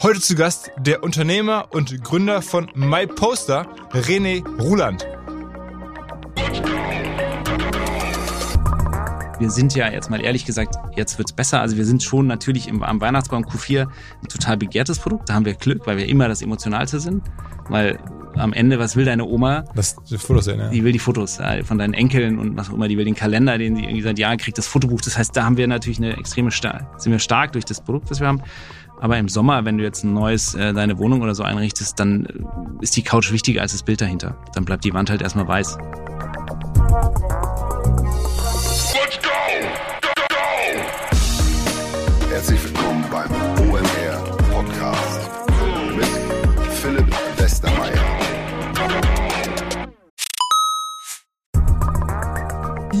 Heute zu Gast der Unternehmer und Gründer von MyPoster, René Ruland. Wir sind ja jetzt mal ehrlich gesagt, jetzt wird's besser. Also wir sind schon natürlich im, am Weihnachtsbaum Q4 ein total begehrtes Produkt. Da haben wir Glück, weil wir immer das Emotionalste sind. Weil am Ende, was will deine Oma? Das die Fotos sehen, ja. Die will die Fotos von deinen Enkeln und was auch immer. Die will den Kalender, den sie irgendwie seit Jahren kriegt, das Fotobuch. Das heißt, da haben wir natürlich eine extreme Star sind wir stark durch das Produkt, was wir haben. Aber im Sommer, wenn du jetzt ein neues äh, deine Wohnung oder so einrichtest, dann äh, ist die Couch wichtiger als das Bild dahinter. Dann bleibt die Wand halt erstmal weiß.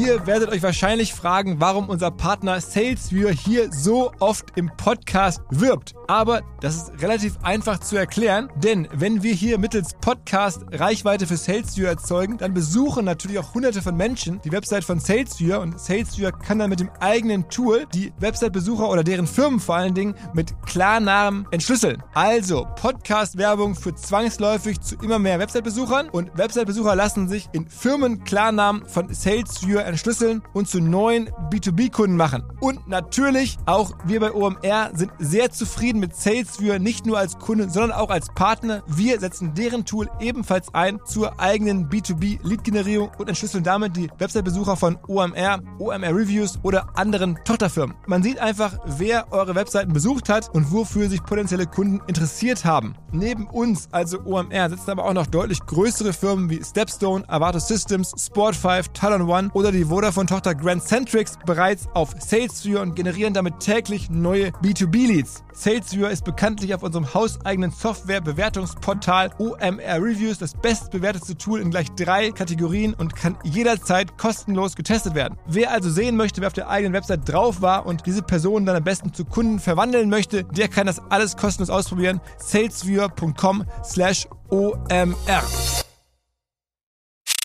Ihr werdet euch wahrscheinlich fragen, warum unser Partner SalesViewer hier so oft im Podcast wirbt. Aber das ist relativ einfach zu erklären, denn wenn wir hier mittels Podcast Reichweite für SalesViewer erzeugen, dann besuchen natürlich auch hunderte von Menschen die Website von SalesViewer und SalesViewer kann dann mit dem eigenen Tool die Website-Besucher oder deren Firmen vor allen Dingen mit Klarnamen entschlüsseln. Also Podcast-Werbung führt zwangsläufig zu immer mehr Website-Besuchern und Website-Besucher lassen sich in Firmen Klarnamen von SalesViewer entschlüsseln und zu neuen B2B-Kunden machen. Und natürlich auch wir bei OMR sind sehr zufrieden mit SalesViewer nicht nur als Kunde, sondern auch als Partner. Wir setzen deren Tool ebenfalls ein zur eigenen B2B-Lead-Generierung und entschlüsseln damit die Website-Besucher von OMR, OMR Reviews oder anderen Tochterfirmen. Man sieht einfach, wer eure Webseiten besucht hat und wofür sich potenzielle Kunden interessiert haben. Neben uns, also OMR, sitzen aber auch noch deutlich größere Firmen wie Stepstone, Avato Systems, Sport5, Talon One oder die Vodafone-Tochter Grand Centrix bereits auf SalesViewer und generieren damit täglich neue B2B-Leads. SalesViewer ist bekanntlich auf unserem hauseigenen Software-Bewertungsportal OMR Reviews das bestbewertete Tool in gleich drei Kategorien und kann jederzeit kostenlos getestet werden. Wer also sehen möchte, wer auf der eigenen Website drauf war und diese Person dann am besten zu Kunden verwandeln möchte, der kann das alles kostenlos ausprobieren. salesviewer.com slash OMR.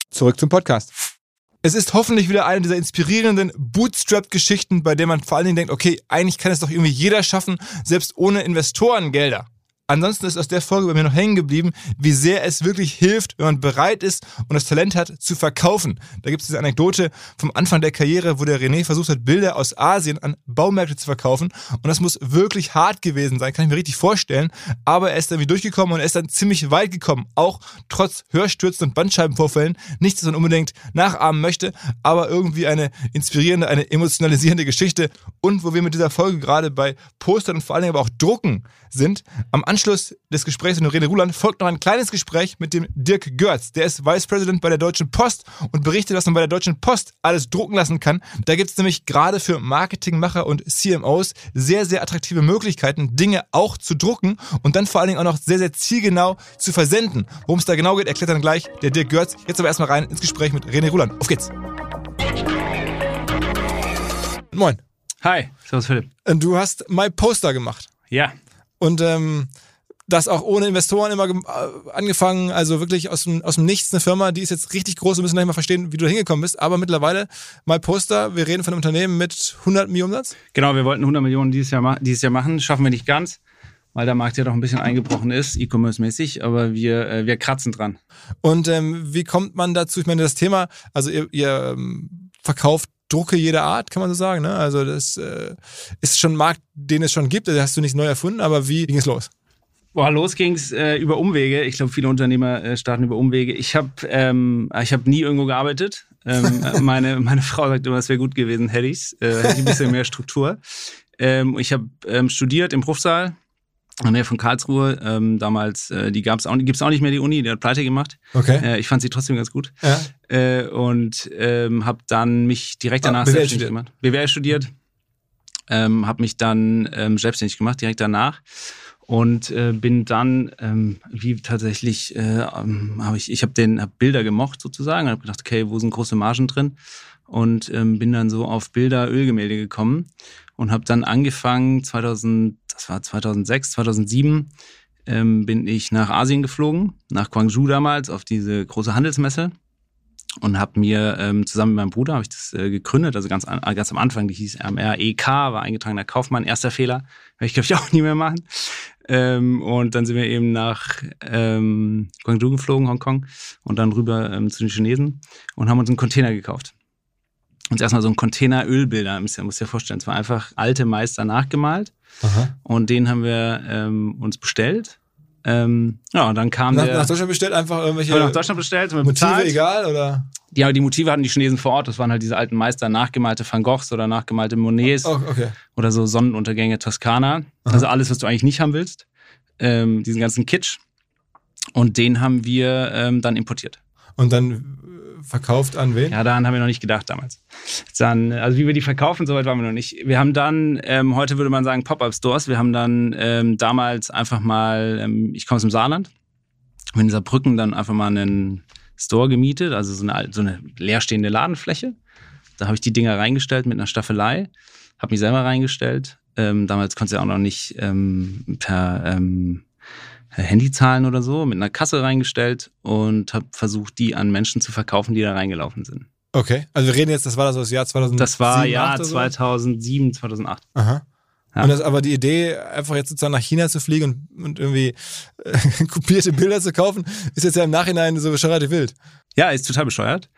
Zurück zum Podcast. Es ist hoffentlich wieder eine dieser inspirierenden Bootstrap-Geschichten, bei der man vor allen Dingen denkt, okay, eigentlich kann es doch irgendwie jeder schaffen, selbst ohne Investorengelder. Ansonsten ist aus der Folge bei mir noch hängen geblieben, wie sehr es wirklich hilft, wenn man bereit ist und das Talent hat, zu verkaufen. Da gibt es diese Anekdote vom Anfang der Karriere, wo der René versucht hat, Bilder aus Asien an Baumärkte zu verkaufen. Und das muss wirklich hart gewesen sein, kann ich mir richtig vorstellen. Aber er ist dann wie durchgekommen und er ist dann ziemlich weit gekommen. Auch trotz Hörstürzen und Bandscheibenvorfällen. Nichts, was man unbedingt nachahmen möchte, aber irgendwie eine inspirierende, eine emotionalisierende Geschichte. Und wo wir mit dieser Folge gerade bei Postern und vor allen Dingen aber auch Drucken sind. Am Anschluss des Gesprächs mit René Ruland folgt noch ein kleines Gespräch mit dem Dirk Görz. Der ist Vice President bei der Deutschen Post und berichtet, was man bei der Deutschen Post alles drucken lassen kann. Da gibt es nämlich gerade für Marketingmacher und CMOs sehr, sehr attraktive Möglichkeiten, Dinge auch zu drucken und dann vor allen Dingen auch noch sehr, sehr zielgenau zu versenden. Worum es da genau geht, erklärt dann gleich der Dirk Görz. Jetzt aber erstmal rein ins Gespräch mit René Ruland. Auf geht's. Moin. Hi, servus Philipp. Du hast My Poster gemacht. Ja, Und ähm, das auch ohne Investoren immer äh, angefangen, also wirklich aus dem, aus dem Nichts eine Firma, die ist jetzt richtig groß, wir müssen gleich mal verstehen, wie du da hingekommen bist, aber mittlerweile My Poster, wir reden von einem Unternehmen mit 100 Millionen Umsatz. genau, wir wollten 100 Millionen dieses Jahr, dieses Jahr machen, schaffen wir nicht ganz, weil der Markt ja doch ein bisschen eingebrochen ist, E-Commerce-mäßig, aber wir, äh, wir kratzen dran. Und ähm, wie kommt man dazu? Ich meine, das Thema, also ihr, ihr ähm, verkauft Drucke jeder Art, kann man so sagen. Ne? Also das äh, ist schon ein Markt, den es schon gibt, also hast du nicht neu erfunden, aber wie ging es los? Boah, los ging's äh, über Umwege. Ich glaube, viele Unternehmer äh, starten über Umwege. Ich habe ähm, ich hab nie irgendwo gearbeitet. Ähm, äh, meine, meine Frau sagt immer, es wäre gut gewesen, hätte ich's. Äh, hätte ich ein bisschen mehr Struktur. Ähm, ich habe ähm, studiert im Bruchsal in der Nähe von Karlsruhe. Ähm, damals, äh, die gab's auch, gibt's auch nicht mehr, die Uni, die hat pleite gemacht. Okay. Äh, ich fand sie trotzdem ganz gut. Ja. Äh, und ähm, habe dann mich direkt Ah, danach BWL selbstständig studiert. gemacht. BWL studiert. Ähm, habe mich dann ähm, selbstständig gemacht, direkt danach. Und äh, bin dann, ähm, wie tatsächlich, äh, ähm, habe ich, ich habe den hab Bilder gemocht sozusagen, habe gedacht, okay, wo sind große Margen drin? Und ähm, bin dann so auf Bilder, Ölgemälde gekommen und habe dann angefangen, 2000, das war 2006, 2007, ähm, bin ich nach Asien geflogen, nach Guangzhou damals, auf diese große Handelsmesse und habe mir ähm, zusammen mit meinem Bruder habe ich das äh, gegründet, also ganz, an, ganz am Anfang, die hieß RMREK, war eingetragener Kaufmann, erster Fehler, werde ich glaube ich auch nie mehr machen. Ähm, und dann sind wir eben nach ähm, Guangzhou geflogen, Hongkong, und dann rüber ähm, zu den Chinesen und haben uns einen Container gekauft. Uns erstmal so einen Container Ölbilder, muss ja, muss ja vorstellen, es war einfach alte Meister nachgemalt Aha. und den haben wir ähm, uns bestellt. Ähm, ja, und dann kam Nach, der. nach Deutschland bestellt einfach irgendwelche nach Deutschland bestellt, haben wir Motive bezahlt. egal oder? Ja, die Motive hatten die Chinesen vor Ort. Das waren halt diese alten Meister, nachgemalte Van Goghs oder nachgemalte Monets Oh, okay. oder so Sonnenuntergänge Toskana. Also alles, was du eigentlich nicht haben willst. Ähm, diesen ganzen Kitsch. Und den haben wir ähm, dann importiert. Und dann verkauft an wen? Ja, daran haben wir noch nicht gedacht damals. Dann, also wie wir die verkaufen, soweit waren wir noch nicht. Wir haben dann, ähm, heute würde man sagen Pop-Up-Stores, wir haben dann ähm, damals einfach mal, ähm, ich komme aus dem Saarland, in Saarbrücken dann einfach mal einen Store gemietet, also so eine, so eine leerstehende Ladenfläche. Da habe ich die Dinger reingestellt mit einer Staffelei, habe mich selber reingestellt. Ähm, damals konntest du ja auch noch nicht ähm, per ähm, Handy zahlen oder so, mit einer Kasse reingestellt und habe versucht, die an Menschen zu verkaufen, die da reingelaufen sind. Okay. Also wir reden jetzt, das war das, Jahr 2007. Das war ja 2008 oder so? 2007, 2008. Aha. Ja. Und das aber die Idee, einfach jetzt sozusagen nach China zu fliegen und, und irgendwie äh, kopierte Bilder zu kaufen, ist jetzt ja im Nachhinein so schon relativ wild. Ja, ist total bescheuert.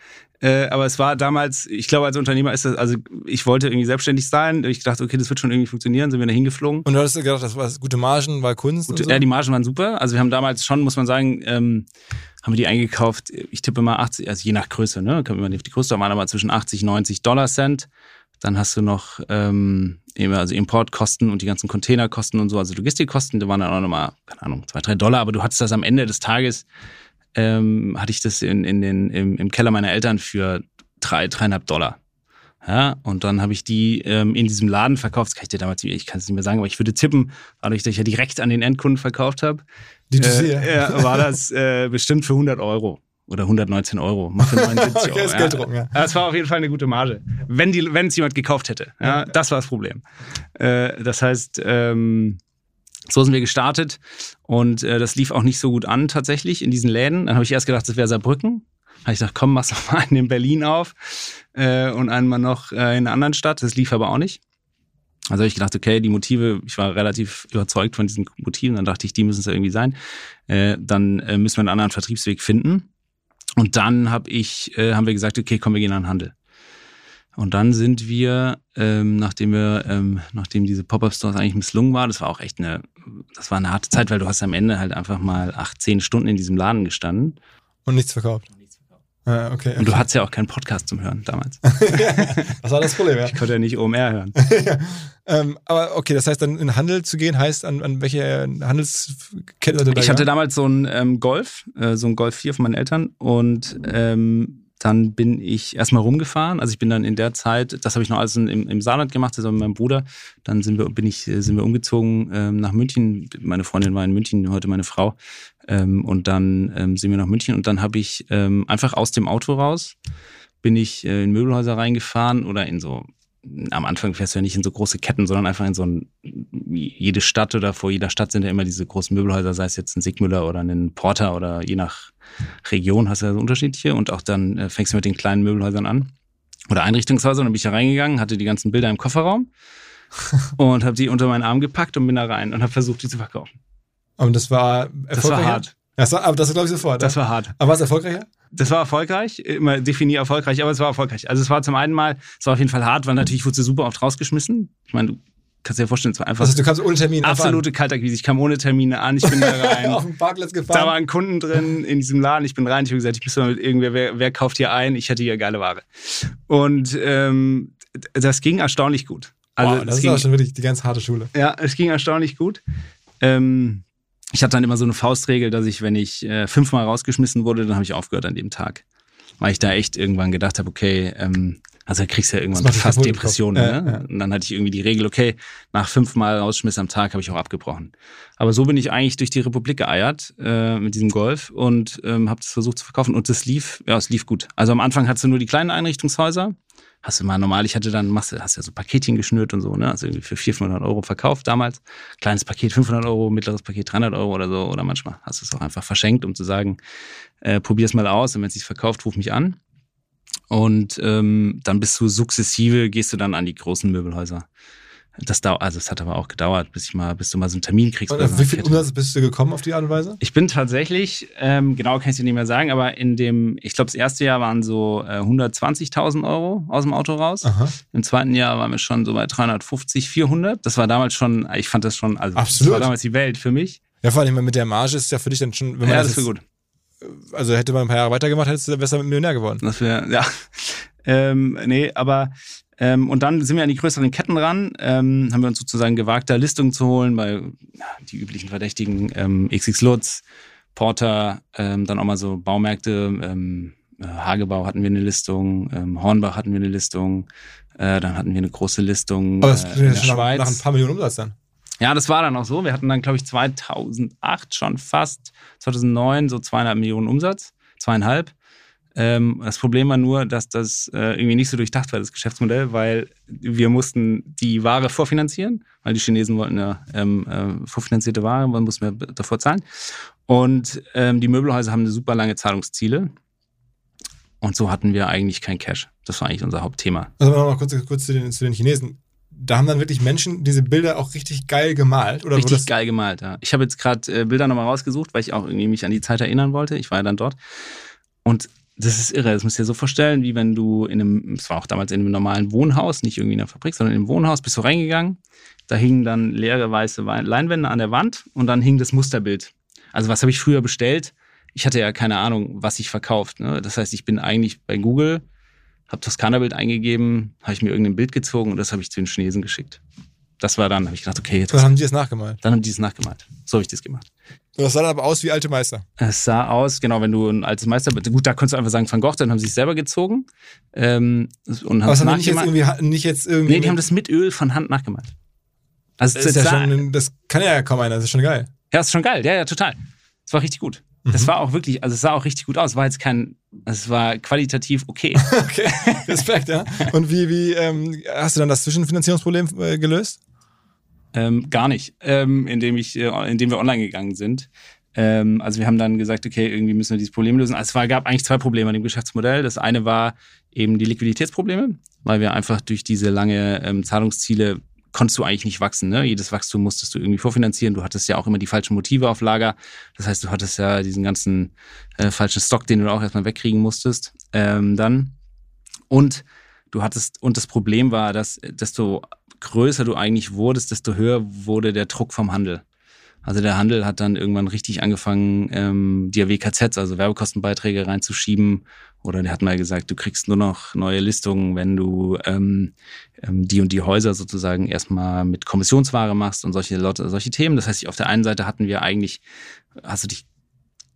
Äh, aber es war damals, ich glaube, als Unternehmer ist das, also ich wollte irgendwie selbstständig sein. Ich dachte, okay, das wird schon irgendwie funktionieren, sind wir da hingeflogen. Und du hattest gedacht, das war gute Margen, war Kunst Gut, und so? Ja, die Margen waren super. Also wir haben damals schon, muss man sagen, ähm, haben wir die eingekauft. Ich tippe mal 80, also je nach Größe, ne? Kann man nicht auf die Größe, waren aber zwischen 80, 90 Dollar Cent. Dann hast du noch ähm, eben also Importkosten und die ganzen Containerkosten und so, also Logistikkosten, die waren dann auch nochmal, keine Ahnung, zwei, drei Dollar, aber du hattest das am Ende des Tages, ähm, hatte ich das in, in den, im, im Keller meiner Eltern für drei, dreieinhalb Dollar. Ja, und dann habe ich die ähm, in diesem Laden verkauft. Das kann ich dir damals, ich kann es nicht mehr sagen, aber ich würde tippen, dadurch, dass ich ja direkt an den Endkunden verkauft habe, äh, ja, war das äh, bestimmt für 100 Euro oder 119 Euro. Mal für 79 Okay, Euro. das Geld drucken, ja. Das war auf jeden Fall eine gute Marge. Wenn die, wenn es jemand gekauft hätte. Ja, das war das Problem. Äh, das heißt, ähm, so sind wir gestartet und äh, das lief auch nicht so gut an tatsächlich in diesen Läden. Dann habe ich erst gedacht, das wäre Saarbrücken. Habe ich gedacht, komm, machst noch mal einen in Berlin auf äh, und einen mal noch äh, in einer anderen Stadt. Das lief aber auch nicht. Also habe ich gedacht, okay, die Motive, ich war relativ überzeugt von diesen Motiven, dann dachte ich, die müssen es ja irgendwie sein. Äh, dann äh, müssen wir einen anderen Vertriebsweg finden. Und dann hab ich, äh, haben wir gesagt, okay, komm, wir gehen an den Handel. Und dann sind wir, ähm, nachdem wir, ähm, nachdem diese Pop-Up-Stores eigentlich misslungen war, das war auch echt eine, das war eine harte Zeit, weil du hast am Ende halt einfach mal acht, zehn Stunden in diesem Laden gestanden. Und nichts verkauft. Ja, okay. Und du hattest ja auch keinen Podcast zum Hören damals. Was war das Problem, ja? Ich konnte ja nicht OMR hören. ähm, aber okay, das heißt dann in Handel zu gehen, heißt an, an welche Handelskette seid ihr da Ich hatte gegangen? damals so einen ähm, Golf, äh, so einen Golf 4 von meinen Eltern und ähm, dann bin ich erstmal rumgefahren. Also ich bin dann in der Zeit, das habe ich noch alles in, im, im Saarland gemacht, zusammen mit meinem Bruder. Dann sind wir, bin ich, äh, sind wir umgezogen ähm, nach München. Meine Freundin war in München, heute meine Frau. Ähm, und dann ähm, sind wir nach München und dann habe ich ähm, einfach aus dem Auto raus, bin ich äh, in Möbelhäuser reingefahren oder in so am Anfang fährst du ja nicht in so große Ketten, sondern einfach in so ein, jede Stadt oder vor jeder Stadt sind ja immer diese großen Möbelhäuser, sei es jetzt ein Sigmüller oder ein Porter oder je nach Region hast du ja so unterschiedliche und auch dann äh, fängst du mit den kleinen Möbelhäusern an oder Einrichtungshäusern. Dann bin ich da reingegangen, hatte die ganzen Bilder im Kofferraum und habe die unter meinen Arm gepackt und bin da rein und habe versucht, die zu verkaufen. Und das war erfolgreicher? Das war hart. Das war, aber das glaube ich sofort. Das war hart. aber war es erfolgreicher? Das war erfolgreich, immer definier erfolgreich, aber es war erfolgreich. Also es war zum einen mal, es war auf jeden Fall hart, weil natürlich wurde sie super oft rausgeschmissen. Ich meine, du kannst dir ja vorstellen, es war einfach Also du kamst ohne Termin einfach absolute Kaltakquise. Ich kam ohne Termine an, ich bin da rein. auf dem Parkplatz gefahren. Da waren Kunden drin in diesem Laden. Ich bin rein. Ich habe gesagt, ich müsste mal mit irgendwer, wer, wer kauft hier ein? Ich hätte hier geile Ware. Und ähm, das ging erstaunlich gut. Also wow, das ist ging, auch schon wirklich die ganz harte Schule. ja, es ging erstaunlich gut. Ähm, ich hatte dann immer so eine Faustregel, dass ich, wenn ich äh, fünfmal rausgeschmissen wurde, dann habe ich aufgehört an dem Tag. Weil ich da echt irgendwann gedacht habe, okay, ähm, also da kriegst du ja irgendwann fast Depressionen. Ja, ne? ja. Und dann hatte ich irgendwie die Regel, okay, nach fünfmal rausschmiss am Tag habe ich auch abgebrochen. Aber so bin ich eigentlich durch die Republik geeiert äh, mit diesem Golf und ähm, habe das versucht zu verkaufen und das lief, ja, es lief gut. Also am Anfang hattest du nur die kleinen Einrichtungshäuser. Hast du mal normal, ich hatte dann, machst du, hast ja so Paketchen geschnürt und so, ne? Also irgendwie für 400, 500 Euro verkauft damals. Kleines Paket 500 Euro, mittleres Paket 300 Euro oder so. Oder manchmal hast du es auch einfach verschenkt, um zu sagen, äh, probier's mal aus und wenn es sich verkauft, ruf mich an. Und ähm, dann bist du sukzessive, gehst du dann an die großen Möbelhäuser. Das dauert, also es hat aber auch gedauert, bis ich mal, bis du mal so einen Termin kriegst. Und wie viel. Umsatz bist du gekommen auf die Art und Weise? Ich bin tatsächlich, ähm, genau kann ich dir nicht mehr sagen, aber in dem, ich glaube, das erste Jahr waren so äh, 120.000 Euro aus dem Auto raus. Aha. Im zweiten Jahr waren wir schon so bei 350, 400. Das war damals schon, ich fand das schon, also Absolut. das war damals die Welt für mich. Ja, vor allem mit der Marge ist ja für dich dann schon, wenn man Ja, das das wäre jetzt, gut. also hätte man ein paar Jahre weitergemacht, hättest du besser Millionär geworden. Das wäre, ja. Ähm, nee, aber ähm, und dann sind wir an die größeren Ketten ran, ähm, haben wir uns sozusagen gewagt, da Listungen zu holen bei ja, die üblichen Verdächtigen, ähm, XX Lutz, Porter, ähm, dann auch mal so Baumärkte, ähm, äh, Hagebau hatten wir eine Listung, ähm, Hornbach hatten wir eine Listung, äh, dann hatten wir eine große Listung Aber das äh, in der schon nach, Schweiz. nach ein paar Millionen Umsatz dann. Ja, das war dann auch so. Wir hatten dann, glaube ich, 2008 schon fast, 2009 so zweieinhalb Millionen Umsatz, zweieinhalb. Ähm, das Problem war nur, dass das äh, irgendwie nicht so durchdacht war, das Geschäftsmodell, weil wir mussten die Ware vorfinanzieren, weil die Chinesen wollten ja ähm, äh, vorfinanzierte Ware, man mussten wir davor zahlen. Und ähm, die Möbelhäuser haben eine super lange Zahlungsziele. Und so hatten wir eigentlich kein Cash. Das war eigentlich unser Hauptthema. Also noch mal kurz, kurz zu, den, zu den Chinesen. Da haben dann wirklich Menschen diese Bilder auch richtig geil gemalt? Oder Richtig geil gemalt, ja. Ich habe jetzt gerade äh, Bilder nochmal rausgesucht, weil ich auch irgendwie mich an die Zeit erinnern wollte. Ich war ja dann dort. Und das ist irre. Das musst du dir so vorstellen, wie wenn du in einem, es war auch damals in einem normalen Wohnhaus, nicht irgendwie in einer Fabrik, sondern in einem Wohnhaus, bist du reingegangen. Da hingen dann leere weiße Wei- Leinwände an der Wand und dann hing das Musterbild. Also was habe ich früher bestellt? Ich hatte ja keine Ahnung, was ich verkauft. Ne? Das heißt, ich bin eigentlich bei Google, habe Toskana-Bild eingegeben, habe ich mir irgendein Bild gezogen und das habe ich zu den Chinesen geschickt. Das war dann, habe ich gedacht, okay, jetzt dann haben die das nachgemalt. dann haben die es nachgemalt. So habe ich das gemacht. Das sah dann aber aus wie alte Meister. Es sah aus, genau, wenn du ein altes Meister, gut, da konntest du einfach sagen Van Gogh, dann haben sie es selber gezogen ähm, und haben Aber es haben die nicht jetzt irgendwie, nicht jetzt irgendwie. Nee, die haben das mit Öl von Hand nachgemalt. Also das, ist ja schon, das kann ja kaum einer, das ist schon geil. ja, das ist schon geil, ja, ja, total. Das war richtig gut. Das Mhm. war auch wirklich, also es sah auch richtig gut aus. War jetzt kein, es war qualitativ okay. Okay, Respekt, ja. Und wie, wie ähm, hast du dann das Zwischenfinanzierungsproblem äh, gelöst? Ähm, gar nicht, ähm, indem ich, äh, indem wir online gegangen sind. Ähm, also wir haben dann gesagt, okay, irgendwie müssen wir dieses Problem lösen. Also es war, gab eigentlich zwei Probleme an dem Geschäftsmodell. Das eine war eben die Liquiditätsprobleme, weil wir einfach durch diese lange ähm, Zahlungsziele konntest du eigentlich nicht wachsen. Ne? Jedes Wachstum musstest du irgendwie vorfinanzieren. Du hattest ja auch immer die falschen Motive auf Lager. Das heißt, du hattest ja diesen ganzen äh, falschen Stock, den du auch erstmal wegkriegen musstest. Ähm, dann. Und du hattest, und das Problem war, dass desto größer du eigentlich wurdest, desto höher wurde der Druck vom Handel. Also der Handel hat dann irgendwann richtig angefangen, ähm, dir WKZs, also Werbekostenbeiträge reinzuschieben. Oder der hat mal gesagt, du kriegst nur noch neue Listungen, wenn du ähm, ähm, die und die Häuser sozusagen erstmal mit Kommissionsware machst und solche Leute, solche Themen. Das heißt, auf der einen Seite hatten wir eigentlich, hast du dich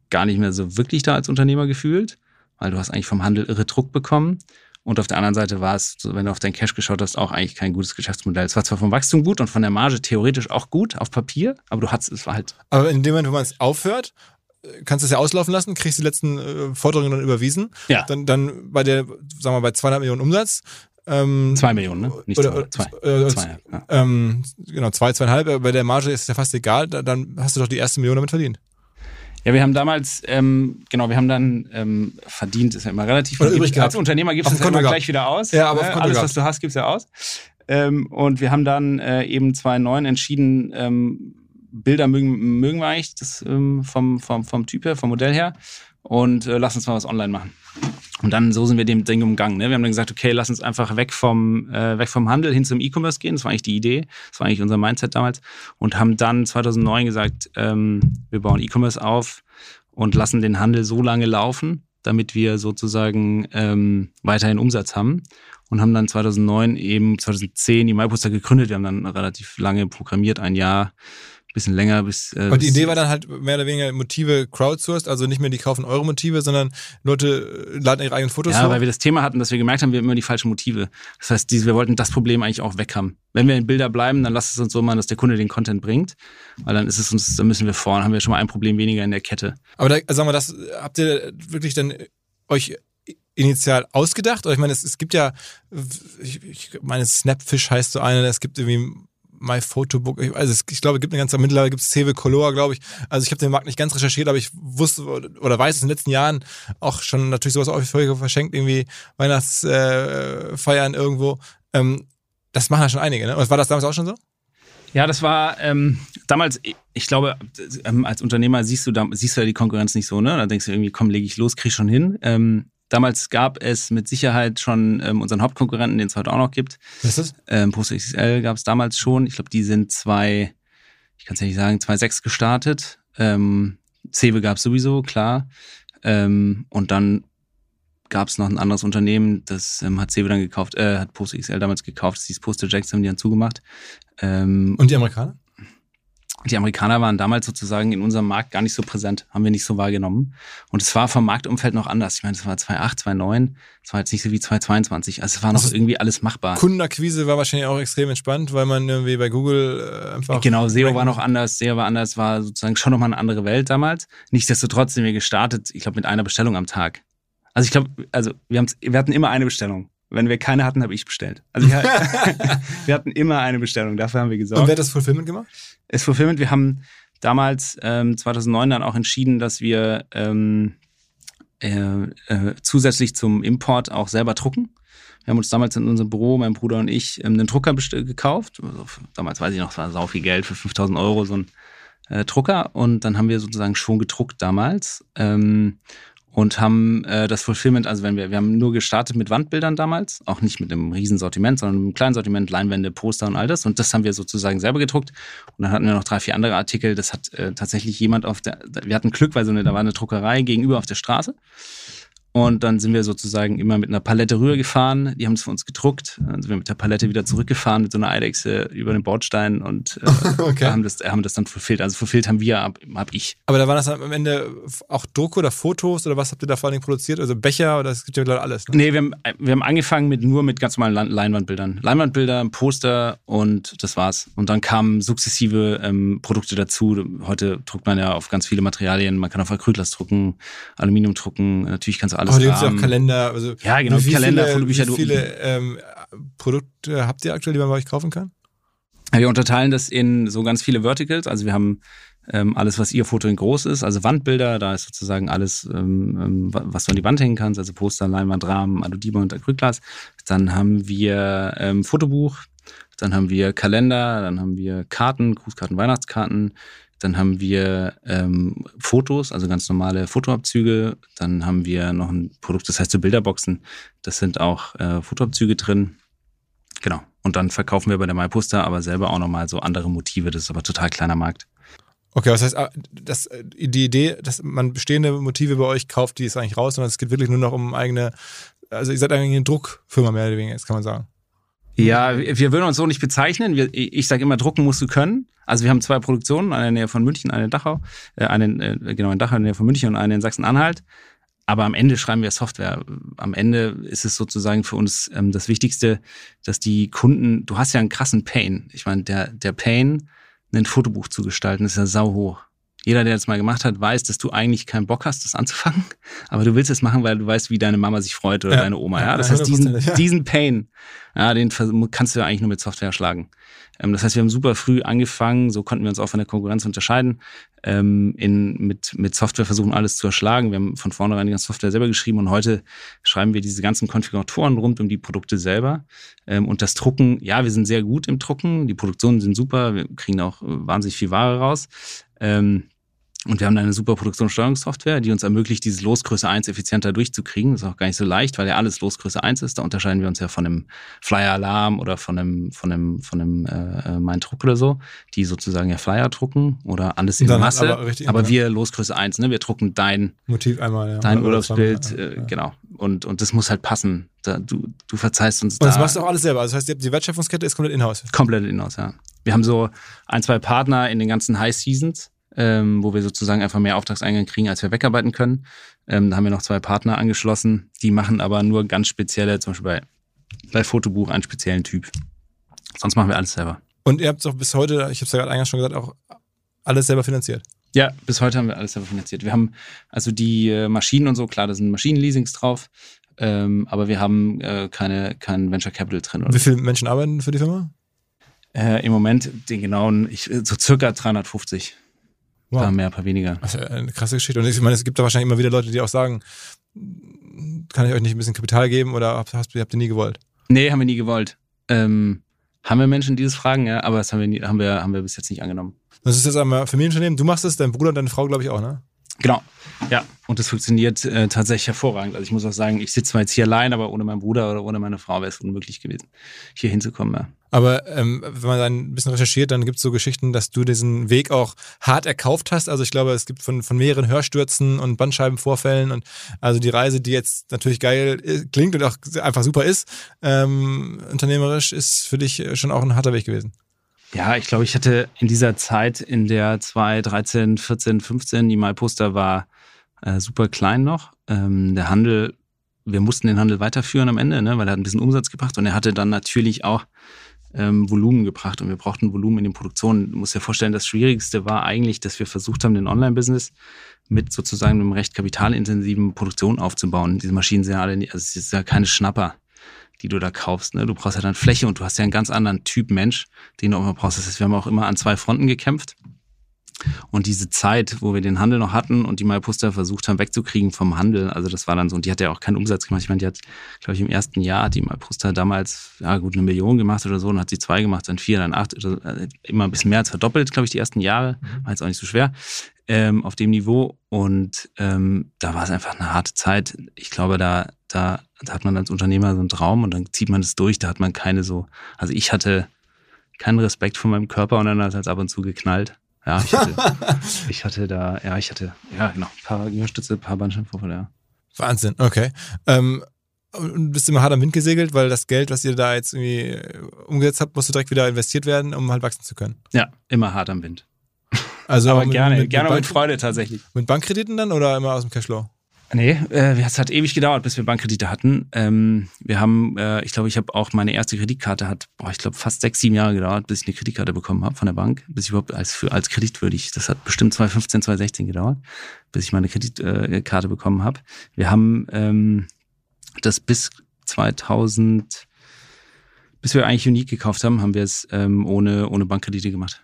gar nicht mehr so wirklich da als Unternehmer gefühlt, weil du hast eigentlich vom Handel irre Druck bekommen. Und auf der anderen Seite war es, wenn du auf dein Cash geschaut hast, auch eigentlich kein gutes Geschäftsmodell. Es war zwar vom Wachstum gut und von der Marge theoretisch auch gut auf Papier, aber du hattest, es war halt, Aber in dem Moment, wo man es aufhört, äh, kannst du es ja auslaufen lassen, kriegst die letzten äh, Forderungen dann überwiesen. ja, Dann, dann bei der, sagen wir mal, bei 200 Millionen Umsatz. Ähm, zwei Millionen, ne? Nicht oder, zwei, zwei. Äh, zwei ja. Ähm, genau, zwei, zweieinhalb. äh, Bei der Marge ist es ja fast egal. Da, dann hast du doch die erste Million damit verdient. Ja, wir haben damals, ähm, genau, wir haben dann ähm, verdient, ist ja immer relativ. Oder viel. übrig. Als Unternehmer gibst Auf du ja Konto immer gehabt. gleich wieder aus. Ja, aber auf ne? dem Konto Alles, gehabt. was du hast, gibst du aus. Ähm, und wir haben dann äh, eben 2009 entschieden, ähm, Bilder mögen, mögen wir eigentlich das, ähm, vom, vom, vom Typ her, vom Modell her. Und äh, lass uns mal was online machen. Und dann so sind wir dem Ding umgangen. Ne? Wir haben dann gesagt, okay, lass uns einfach weg vom, äh, weg vom Handel hin zum E-Commerce gehen. Das war eigentlich die Idee. Das war eigentlich unser Mindset damals. Und haben dann 2009 gesagt, ähm, wir bauen E-Commerce auf und lassen den Handel so lange laufen, damit wir sozusagen ähm, weiterhin Umsatz haben. Und haben dann 2009 eben 2010 die MyPoster gegründet. Wir haben dann relativ lange programmiert, ein Jahr, bisschen länger bis. Äh, Aber die bis- Idee war dann halt mehr oder weniger Motive crowdsourced, also nicht mehr die kaufen eure Motive, sondern Leute äh, laden ihre eigenen Fotos Ja, hoch. weil wir das Thema hatten, dass wir gemerkt haben, wir haben immer die falschen Motive. Das heißt, wir wollten das Problem eigentlich auch weg haben. Wenn wir in Bilder bleiben, dann lasst es uns so machen, dass der Kunde den Content bringt. Weil dann ist es uns, dann müssen wir vorne, haben wir schon mal ein Problem weniger in der Kette. Aber da, sagen wir, das habt ihr wirklich dann euch initial ausgedacht? Oder ich meine, es, es gibt ja, ich, ich meine, Snapfish heißt so eine, es gibt irgendwie My Photobook. Also es, ich glaube, es gibt eine ganze, mittlerweile gibt es Cewe Color, glaube ich. Also ich habe den Markt nicht ganz recherchiert, aber ich wusste oder weiß es in den letzten Jahren auch schon natürlich sowas auch verschenkt, irgendwie Weihnachtsfeiern äh, irgendwo. Ähm, das machen ja schon einige, ne? War das damals auch schon so? Ja, das war ähm, damals, ich glaube, ähm, als Unternehmer siehst du, da, siehst du ja die Konkurrenz nicht so, ne? Da denkst du irgendwie, komm, lege ich los, krieg schon hin. Ähm, damals gab es mit Sicherheit schon ähm, unseren Hauptkonkurrenten, den es heute auch noch gibt. Was ist das? Ähm, Post XL gab es damals schon. Ich glaube, die sind zwei, ich kann es ja nicht sagen, 2,6 gestartet. Ähm, Cewe gab es sowieso, klar. Ähm, und dann gab es noch ein anderes Unternehmen, das ähm, hat Cewe dann gekauft, äh, hat Post XL damals gekauft, das hieß Poster Jacks, haben die dann zugemacht. Ähm, Und die Amerikaner? Die Amerikaner waren damals sozusagen in unserem Markt gar nicht so präsent, haben wir nicht so wahrgenommen. Und es war vom Marktumfeld noch anders. Ich meine, es war 2008, 2009, es war jetzt nicht so wie 2022. Also es war noch Also irgendwie alles machbar. Kundenakquise war wahrscheinlich auch extrem entspannt, weil man irgendwie bei Google äh, einfach. Genau, SEO war noch anders, SEO war anders, war sozusagen schon nochmal eine andere Welt damals. Nichtsdestotrotz sind wir gestartet, ich glaube, mit einer Bestellung am Tag. Also ich glaube, also wir, wir hatten immer eine Bestellung. Wenn wir keine hatten, habe ich bestellt. Also ich, wir hatten immer eine Bestellung, dafür haben wir gesorgt. Und wer hat das Fulfillment gemacht? ist Fulfillment. Wir haben damals ähm, 2009 dann auch entschieden, dass wir ähm, äh, äh, zusätzlich zum Import auch selber drucken. Wir haben uns damals in unserem Büro, mein Bruder und ich, ähm, einen Drucker gekauft. Also, damals weiß ich noch, es war sau viel Geld für 5000 Euro so ein äh, Drucker. Und dann haben wir sozusagen schon gedruckt damals. Ähm, und haben äh, das Fulfillment, also wenn wir, wir haben nur gestartet mit Wandbildern damals, auch nicht mit einem riesen Sortiment, sondern mit einem kleinen Sortiment, Leinwände, Poster und all das. Und das haben wir sozusagen selber gedruckt. Und dann hatten wir noch drei, vier andere Artikel. Das hat äh, tatsächlich jemand auf der, wir hatten Glück, weil so eine, da war eine Druckerei gegenüber auf der Straße. Und dann sind wir sozusagen immer mit einer Palette rübergefahren. Die haben es für uns gedruckt. Dann sind wir mit der Palette wieder zurückgefahren mit so einer Eidechse über den Bordstein und äh, Okay. haben, das, haben das dann fulfillt. Also fulfillt haben wir, hab, hab ich. Aber da waren das dann am Ende auch Druck oder Fotos oder was habt ihr da vor allen Dingen produziert? Also Becher oder es gibt ja mittlerweile alles. Ne? Nee, wir haben, wir haben angefangen mit nur mit ganz normalen Lein- Leinwandbildern. Leinwandbilder, Poster und das war's. Und dann kamen sukzessive ähm, Produkte dazu. Heute druckt man ja auf ganz viele Materialien. Man kann auf Acrylglas drucken, Aluminium drucken. Natürlich kannst du alles Aber da gibt es ja auch. Kalender. Also Ja, genau, Wie Kalender, viele, Fotobücher, Wie viele ähm, Produkte habt ihr aktuell, die man bei euch kaufen kann? Wir unterteilen das in so ganz viele Verticals. Also wir haben ähm, alles, was ihr Foto in groß ist, also Wandbilder, da ist sozusagen alles, ähm, ähm, wa- was du an die Wand hängen kannst, also Poster, Leinwand, Rahmen, Aludiba und Acrylglas. Dann haben wir ähm, Fotobuch, dann haben wir Kalender, dann haben wir Karten, Grußkarten, Weihnachtskarten, dann haben wir ähm, Fotos, also ganz normale Fotoabzüge. Dann haben wir noch ein Produkt, das heißt so Bilderboxen. Das sind auch äh, Fotoabzüge drin. Genau. Und dann verkaufen wir bei der MyPoster aber selber auch nochmal so andere Motive. Das ist aber total kleiner Markt. Okay, was heißt, ah, das, äh, die Idee, dass man bestehende Motive bei euch kauft, die ist eigentlich raus, sondern es geht wirklich nur noch um eigene, also ihr seid eigentlich eine Druckfirma mehr oder weniger, jetzt kann man sagen. Ja, wir wir würden uns so nicht bezeichnen. Wir, ich sage immer, drucken musst du können. Also wir haben zwei Produktionen, eine in der Nähe von München, eine in Dachau, äh, eine in, äh, genau in Dachau in der Nähe von München und eine in Sachsen-Anhalt. Aber am Ende schreiben wir Software. Am Ende ist es sozusagen für uns ähm, das Wichtigste, dass die Kunden, du hast ja einen krassen Pain. Ich meine, der, der Pain, ein Fotobuch zu gestalten, ist ja sau hoch. Jeder, der das mal gemacht hat, weiß, dass du eigentlich keinen Bock hast, das anzufangen. Aber du willst es machen, weil du weißt, wie deine Mama sich freut oder Ja. deine Oma. Ja, das heißt, diesen, ja. diesen Pain, ja, den kannst du ja eigentlich nur mit Software schlagen. Ähm, das heißt, wir haben super früh angefangen, so konnten wir uns auch von der Konkurrenz unterscheiden, ähm, in, mit, mit Software versuchen, alles zu erschlagen. Wir haben von vornherein die ganze Software selber geschrieben und heute schreiben wir diese ganzen Konfiguratoren rund um die Produkte selber. Ähm, und das Drucken, ja, wir sind sehr gut im Drucken, die Produktionen sind super, wir kriegen auch äh, wahnsinnig viel Ware raus. Ähm, und wir haben eine super Produktionssteuerungssoftware, die uns ermöglicht, dieses Losgröße 1 effizienter durchzukriegen. Das ist auch gar nicht so leicht, weil ja alles Losgröße 1 ist. Da unterscheiden wir uns ja von einem Flyer-Alarm oder von einem, von einem, von einem äh, äh, Mein Druck oder so, die sozusagen ja Flyer drucken oder alles in Dann Masse. aber aber ja. wir Losgröße 1, ne? Wir drucken dein, Motiv einmal, ja. dein Urlaubsbild, äh, ja. genau. Und, und das muss halt passen. Da, du, du verzeihst uns Und das da machst du auch alles selber. Also das heißt, die Wertschöpfungskette ist komplett in-house. komplett in-house, ja. Wir haben so ein, zwei Partner in den ganzen High Seasons, ähm, wo wir sozusagen einfach mehr Auftragseingang kriegen, als wir wegarbeiten können. Ähm, da haben wir noch zwei Partner angeschlossen, die machen aber nur ganz spezielle, zum Beispiel bei, bei Fotobuch einen speziellen Typ. Sonst machen wir alles selber. Und ihr habt auch bis heute, ich habe es ja gerade eingangs schon gesagt, auch alles selber finanziert. Ja, bis heute haben wir alles selber finanziert. Wir haben also die äh, Maschinen und so, klar, da sind Maschinenleasings drauf, ähm, aber wir haben äh, keine, kein Venture Capital drin. Oder Wie viele Menschen arbeiten für die Firma? Äh, Im Moment den genauen, ich, so circa 350. Wow. Paar mehr, paar weniger. Das ist ja eine krasse Geschichte. Und ich meine, es gibt da wahrscheinlich immer wieder Leute, die auch sagen, kann ich euch nicht ein bisschen Kapital geben oder habt, habt, habt ihr nie gewollt? Nee, haben wir nie gewollt. Ähm, haben wir Menschen, die das fragen, ja, aber das haben wir, nie, haben wir, haben wir bis jetzt nicht angenommen. Das ist jetzt einmal Familienunternehmen. Du machst es, dein Bruder und deine Frau, glaube ich, auch, ne? Genau. Ja, und das funktioniert äh, tatsächlich hervorragend. Also ich muss auch sagen, ich sitze zwar jetzt hier allein, aber ohne meinen Bruder oder ohne meine Frau wäre es unmöglich gewesen, hier hinzukommen. Ja. Aber ähm, wenn man dann ein bisschen recherchiert, dann gibt es so Geschichten, dass du diesen Weg auch hart erkauft hast. Also ich glaube, es gibt von, von mehreren Hörstürzen und Bandscheibenvorfällen und also die Reise, die jetzt natürlich geil äh, klingt und auch einfach super ist, ähm, unternehmerisch, ist für dich schon auch ein harter Weg gewesen. Ja, ich glaube, ich hatte in dieser Zeit, in der 2013, 14, 15, die MyPoster war äh, super klein noch. Ähm, der Handel, wir mussten den Handel weiterführen am Ende, ne, weil er hat ein bisschen Umsatz gebracht und er hatte dann natürlich auch ähm, Volumen gebracht und wir brauchten Volumen in den Produktionen. Du musst dir vorstellen, das Schwierigste war eigentlich, dass wir versucht haben, den Online-Business mit sozusagen einem recht kapitalintensiven Produktion aufzubauen. Diese Maschinen sind ja alle, also es ist ja keine Schnapper die du da kaufst. Ne? Du brauchst ja dann Fläche und du hast ja einen ganz anderen Typ Mensch, den du auch immer brauchst. Das heißt, wir haben auch immer an zwei Fronten gekämpft. Und diese Zeit, wo wir den Handel noch hatten und die MyPoster versucht haben wegzukriegen vom Handel, also das war dann so, und die hat ja auch keinen Umsatz gemacht. Ich meine, die hat, glaube ich, im ersten Jahr die MyPoster damals, ja gut, eine Million gemacht oder so, und hat sie zwei gemacht, dann vier, dann acht, also immer ein bisschen mehr als verdoppelt, glaube ich, die ersten Jahre. War jetzt auch nicht so schwer ähm, auf dem Niveau. Und ähm, da war es einfach eine harte Zeit. Ich glaube, da, da, da hat man als Unternehmer so einen Traum und dann zieht man es durch. Da hat man keine so, also ich hatte keinen Respekt vor meinem Körper und dann hat es ab und zu geknallt. Ja, ich hatte, ich hatte da, ja, ich hatte, ja, genau, ein paar Gehirnstütze, ein paar Bandscheibenvorfälle, ja. Wahnsinn, okay. Ähm, und bist immer hart am Wind gesegelt, weil das Geld, was ihr da jetzt irgendwie umgesetzt habt, musste direkt wieder investiert werden, um halt wachsen zu können. Ja, immer hart am Wind. Also Aber mit, gerne, mit, gerne mit, mit Freude tatsächlich. mit Bankkrediten dann oder immer aus dem Cashflow? Nee, äh, es hat ewig gedauert, bis wir Bankkredite hatten. Ähm, wir haben, äh, ich glaube, ich habe auch meine erste Kreditkarte hat, boah, ich glaube, fast sechs, sieben Jahre gedauert, bis ich eine Kreditkarte bekommen habe von der Bank, bis ich überhaupt als für als kreditwürdig. Das hat bestimmt 2015, 2016 gedauert, bis ich meine Kreditkarte äh, bekommen habe. Wir haben ähm, das bis 2000, bis wir eigentlich Unique gekauft haben, haben wir es ähm, ohne ohne Bankkredite gemacht.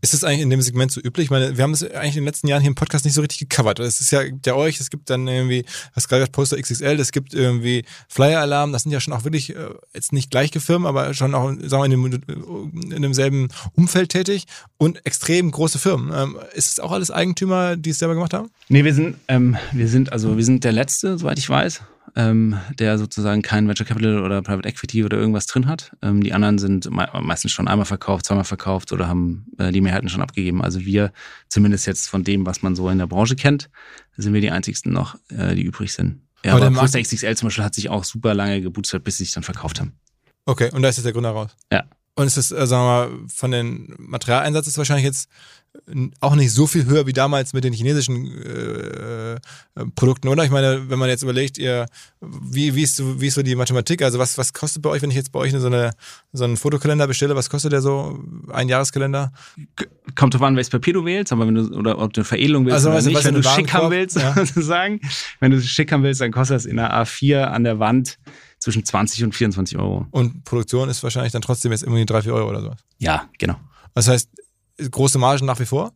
Ist das eigentlich in dem Segment so üblich? Ich meine, wir haben das eigentlich in den letzten Jahren hier im Podcast nicht so richtig gecovert. Es ist ja, gibt ja euch, es gibt dann irgendwie, was gerade Poster XXL, es gibt irgendwie Flyer Alarm, das sind ja schon auch wirklich äh, jetzt nicht gleiche Firmen, aber schon auch, sagen wir, in, dem, in demselben Umfeld tätig und extrem große Firmen. Ähm, ist es auch alles Eigentümer, die es selber gemacht haben? Nee, wir sind, ähm, wir sind, also wir sind der Letzte, soweit ich weiß ähm, der sozusagen kein Venture Capital oder Private Equity oder irgendwas drin hat. Ähm, die anderen sind me meistens schon einmal verkauft, zweimal verkauft oder haben äh, die Mehrheiten schon abgegeben. Also wir, zumindest jetzt von dem, was man so in der Branche kennt, sind wir die einzigsten noch, äh, die übrig sind. Ja, aber, aber Poster XXL zum Beispiel hat sich auch super lange gebootstrapped, bis sie sich dann verkauft haben. Okay, und da ist jetzt der Grund heraus. Ja. Und ist das, äh, sagen wir mal, von den Materialeinsatz ist wahrscheinlich jetzt auch nicht so viel höher wie damals mit den chinesischen äh, äh, Produkten, oder? Ich meine, wenn man jetzt überlegt, ihr, wie, wie, ist so, wie ist so die Mathematik? Also was, was kostet bei euch, wenn ich jetzt bei euch so, eine, so einen Fotokalender bestelle, was kostet der so, ein Jahreskalender? Kommt drauf an, welches Papier du wählst, aber wenn du, oder ob du eine Veredelung willst also, oder also, nicht, wenn du schick haben willst, ja. sozusagen, wenn du es schick haben willst, dann kostet das in einer A4 an der Wand zwischen 20 und 24 Euro. Und Produktion ist wahrscheinlich dann trotzdem jetzt irgendwie 3, 4 Euro oder sowas. Ja, genau. Das heißt, große Margen nach wie vor.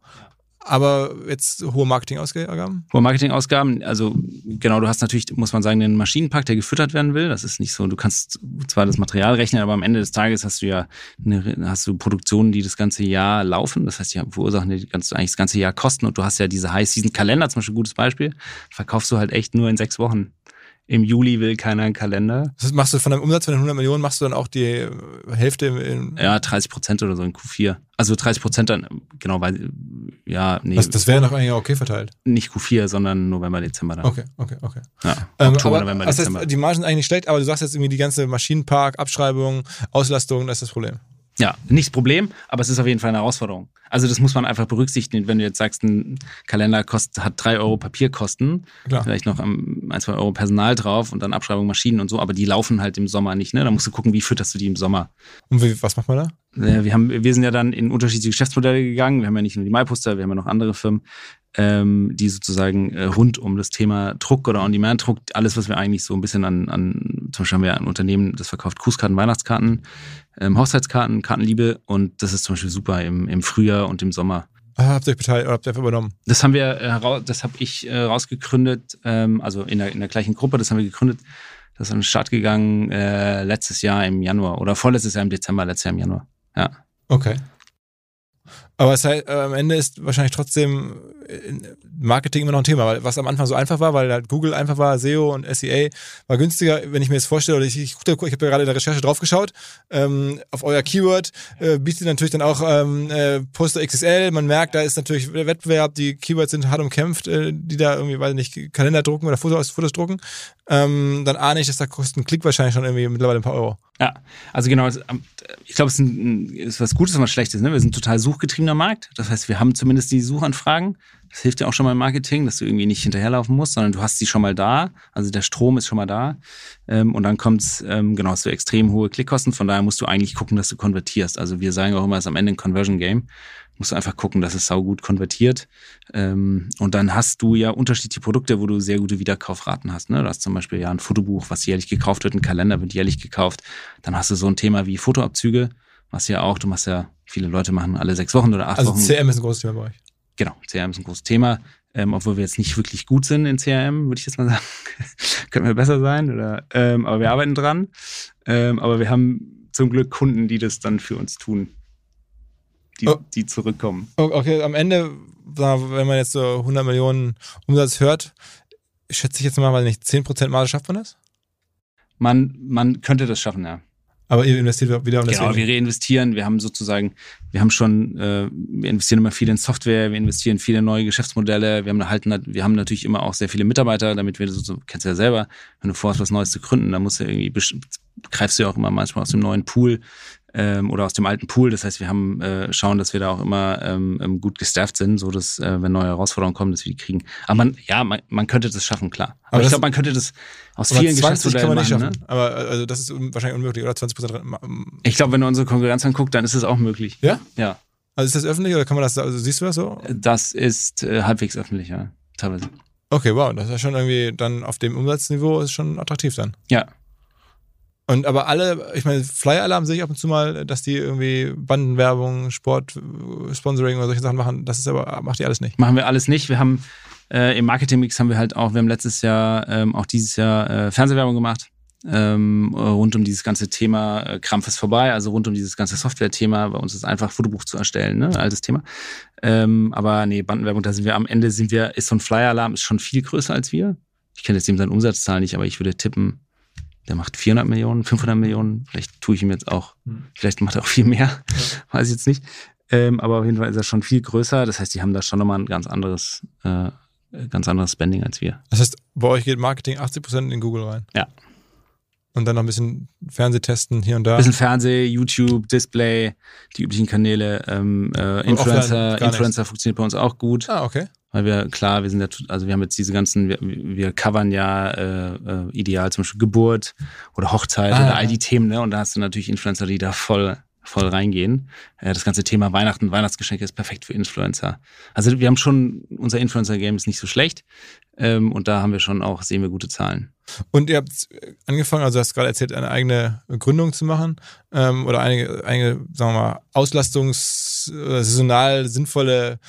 Aber jetzt hohe Marketingausgaben? Hohe Marketingausgaben, also genau, du hast natürlich, muss man sagen, den Maschinenpark, der gefüttert werden will. Das ist nicht so, du kannst zwar das Material rechnen, aber am Ende des Tages hast du ja eine, hast du Produktionen, die das ganze Jahr laufen. Das heißt, die verursachen die ganze, eigentlich das ganze Jahr Kosten und du hast ja diese High-Season-Kalender, zum Beispiel ein gutes Beispiel, verkaufst du halt echt nur in sechs Wochen. Im Juli will keiner einen Kalender. Das machst du von deinem Umsatz von den 100 Millionen, machst du dann auch die Hälfte in. Ja, 30 Prozent oder so in Q4. Also 30 Prozent dann, genau, weil, ja, nee. Das, das wäre noch eigentlich okay verteilt. Nicht Q4, sondern November, Dezember dann. Okay, okay, okay. Ja, Ähm, Oktober, aber, November, das Dezember. heißt, die Margen sind eigentlich nicht schlecht, aber du sagst jetzt irgendwie die ganze Maschinenpark, Abschreibung, Auslastung, das ist das Problem. Ja, nicht Problem, aber es ist auf jeden Fall eine Herausforderung. Also das muss man einfach berücksichtigen, wenn du jetzt sagst, ein Kalender kostet, hat drei Euro Papierkosten, Klar. vielleicht noch ähm, ein, zwei Euro Personal drauf und dann Abschreibung Maschinen und so, aber die laufen halt im Sommer nicht. Ne? Da musst du gucken, wie fütterst du die im Sommer. Und wie, was macht man da? Wir, haben, wir sind ja dann in unterschiedliche Geschäftsmodelle gegangen. Wir haben ja nicht nur die MyPoster, wir haben ja noch andere Firmen, ähm, die sozusagen äh, rund um das Thema Druck oder On-Demand-Druck, alles, was wir eigentlich so ein bisschen an, an zum Beispiel haben wir ein Unternehmen, das verkauft Grußkarten, Weihnachtskarten, ähm, Hochzeitskarten, Kartenliebe und das ist zum Beispiel super im, im Frühjahr und im Sommer. Ah, habt ihr euch beteiligt oder habt ihr einfach übernommen? Das haben wir, äh, das habe ich äh, rausgegründet, ähm, also in der, in der gleichen Gruppe, das haben wir gegründet. Das ist an den Start gegangen äh, letztes Jahr im Januar oder vorletztes Jahr im Dezember, letztes Jahr im Januar. Ja. Okay. Aber es heißt, äh, am Ende ist wahrscheinlich trotzdem äh, Marketing immer noch ein Thema, weil was am Anfang so einfach war, weil halt Google einfach war, SEO und SEA war günstiger, wenn ich mir das vorstelle, oder ich, ich, ich habe ja gerade in der Recherche draufgeschaut, ähm, auf euer Keyword äh, bietet natürlich dann auch ähm, äh, Poster XXL, man merkt, da ist natürlich Wettbewerb, die Keywords sind hart umkämpft, äh, die da irgendwie, weiß ich nicht, Kalender drucken oder Fotos, Fotos drucken, ähm, dann ahne ich, dass da kostet ein Klick wahrscheinlich schon irgendwie mittlerweile ein paar Euro. Ja, also genau, am- ich glaube, es ist, ein, ist was Gutes und was Schlechtes. Ne? Wir sind total suchgetriebener Markt. Das heißt, wir haben zumindest die Suchanfragen. Das hilft dir auch schon mal im Marketing, dass du irgendwie nicht hinterherlaufen musst, sondern du hast sie schon mal da. Also der Strom ist schon mal da. Ähm, und dann kommt's ähm, genau, hast du extrem hohe Klickkosten. Von daher musst du eigentlich gucken, dass du konvertierst. Also wir sagen auch immer, es ist am Ende ein Conversion Game. Musst du einfach gucken, dass es saugut konvertiert. Ähm, und dann hast du ja unterschiedliche Produkte, wo du sehr gute Wiederkaufraten hast. Ne? Du hast zum Beispiel ja ein Fotobuch, was jährlich gekauft wird, ein Kalender wird jährlich gekauft. Dann hast du so ein Thema wie Fotoabzüge, was ja auch, du machst ja, viele Leute machen alle sechs Wochen oder acht Also Wochen. CM ist ein großes Thema bei euch. Genau, CRM ist ein großes Thema. Ähm, obwohl wir jetzt nicht wirklich gut sind in CRM, würde ich jetzt mal sagen. Könnten wir besser sein, oder? Ähm, aber wir arbeiten dran. Ähm, aber wir haben zum Glück Kunden, die das dann für uns tun. Die, Oh. die zurückkommen. O- Okay, am Ende, wenn man jetzt so 100 Millionen Umsatz hört, schätze ich jetzt mal, weil nicht 10% Marge schafft man das? Man, man könnte das schaffen, ja. Aber ihr investiert wieder um das Genau, wir reinvestieren. Wir haben sozusagen, wir haben schon, äh, wir investieren immer viel in Software, wir investieren viel in neue Geschäftsmodelle. Wir haben halt, wir haben natürlich immer auch sehr viele Mitarbeiter, damit wir so, kennst du ja selber, wenn du vorhast, was Neues zu gründen, dann musst du irgendwie, greifst du ja auch immer manchmal aus dem neuen Pool ähm, oder aus dem alten Pool. Das heißt, wir haben äh, schauen, dass wir da auch immer ähm, ähm, gut gestafft sind, so dass, äh, wenn neue Herausforderungen kommen, dass wir die kriegen. Aber man, ja, man, man könnte das schaffen, klar. Aber, Aber ich glaube, man könnte das aus vielen 20 kann man Geschäftsmodellen nicht machen. schaffen. Ne? Aber also das ist wahrscheinlich unmöglich, oder? 20%. drin- Ich glaube, wenn du unsere Konkurrenz anguckst, dann ist es auch möglich. Ja? Ja. Also ist das öffentlich oder kann man das, also siehst du das so? Das ist äh, halbwegs öffentlich, ja. Teilweise. Okay, wow, das ist ja schon irgendwie dann auf dem Umsatzniveau ist schon attraktiv dann. Ja. Und aber alle, ich meine, Flyer-Alarm sehe ich ab und zu mal, dass die irgendwie Bandenwerbung, Sport, äh, Sponsoring oder solche Sachen machen. Das ist aber, macht ihr alles nicht. Machen wir alles nicht. Wir haben äh, im Marketing-Mix haben wir halt auch, wir haben letztes Jahr, ähm, auch dieses Jahr äh, Fernsehwerbung gemacht. Ähm, äh, rund um dieses ganze Thema äh, Krampf ist vorbei, also rund um dieses ganze Software-Thema. Bei uns ist einfach Fotobuch zu erstellen, ne? Altes Thema. Ähm, aber nee, Bandenwerbung, da sind wir am Ende sind wir, ist so ein Flyer-Alarm, ist schon viel größer als wir. Ich kenne jetzt eben seine Umsatzzahl nicht, aber ich würde tippen, der macht 400 Millionen, 500 Millionen. Vielleicht tue ich ihm jetzt auch, vielleicht macht er auch viel mehr, weiß ich jetzt nicht. Ähm, aber auf jeden Fall ist er schon viel größer. Das heißt, die haben da schon nochmal ein ganz anderes, äh, ganz anderes Spending als wir. Das heißt, bei euch geht Marketing 80% in Google rein. Ja. Und dann noch ein bisschen Fernsehtesten hier und da. Bisschen Fernseh, YouTube, Display, die üblichen Kanäle, ähm, äh, Influencer, Influencer funktioniert bei uns auch gut. ah, okay. Weil wir, klar, wir sind ja, also wir haben jetzt diese ganzen, wir, wir covern ja äh, äh, ideal zum Beispiel Geburt oder Hochzeit Ah, oder all die Themen, ne? Und da hast du natürlich Influencer, die da voll, voll reingehen. Äh, das ganze Thema Weihnachten, Weihnachtsgeschenke ist perfekt für Influencer. Also wir haben schon, unser Influencer-Game ist nicht so schlecht. Ähm, und da haben wir schon auch, sehen wir gute Zahlen. Und ihr habt angefangen, also du hast gerade erzählt, eine eigene Gründung zu machen ähm, oder einige, einige, sagen wir mal, auslastungs-, oder saisonal sinnvolle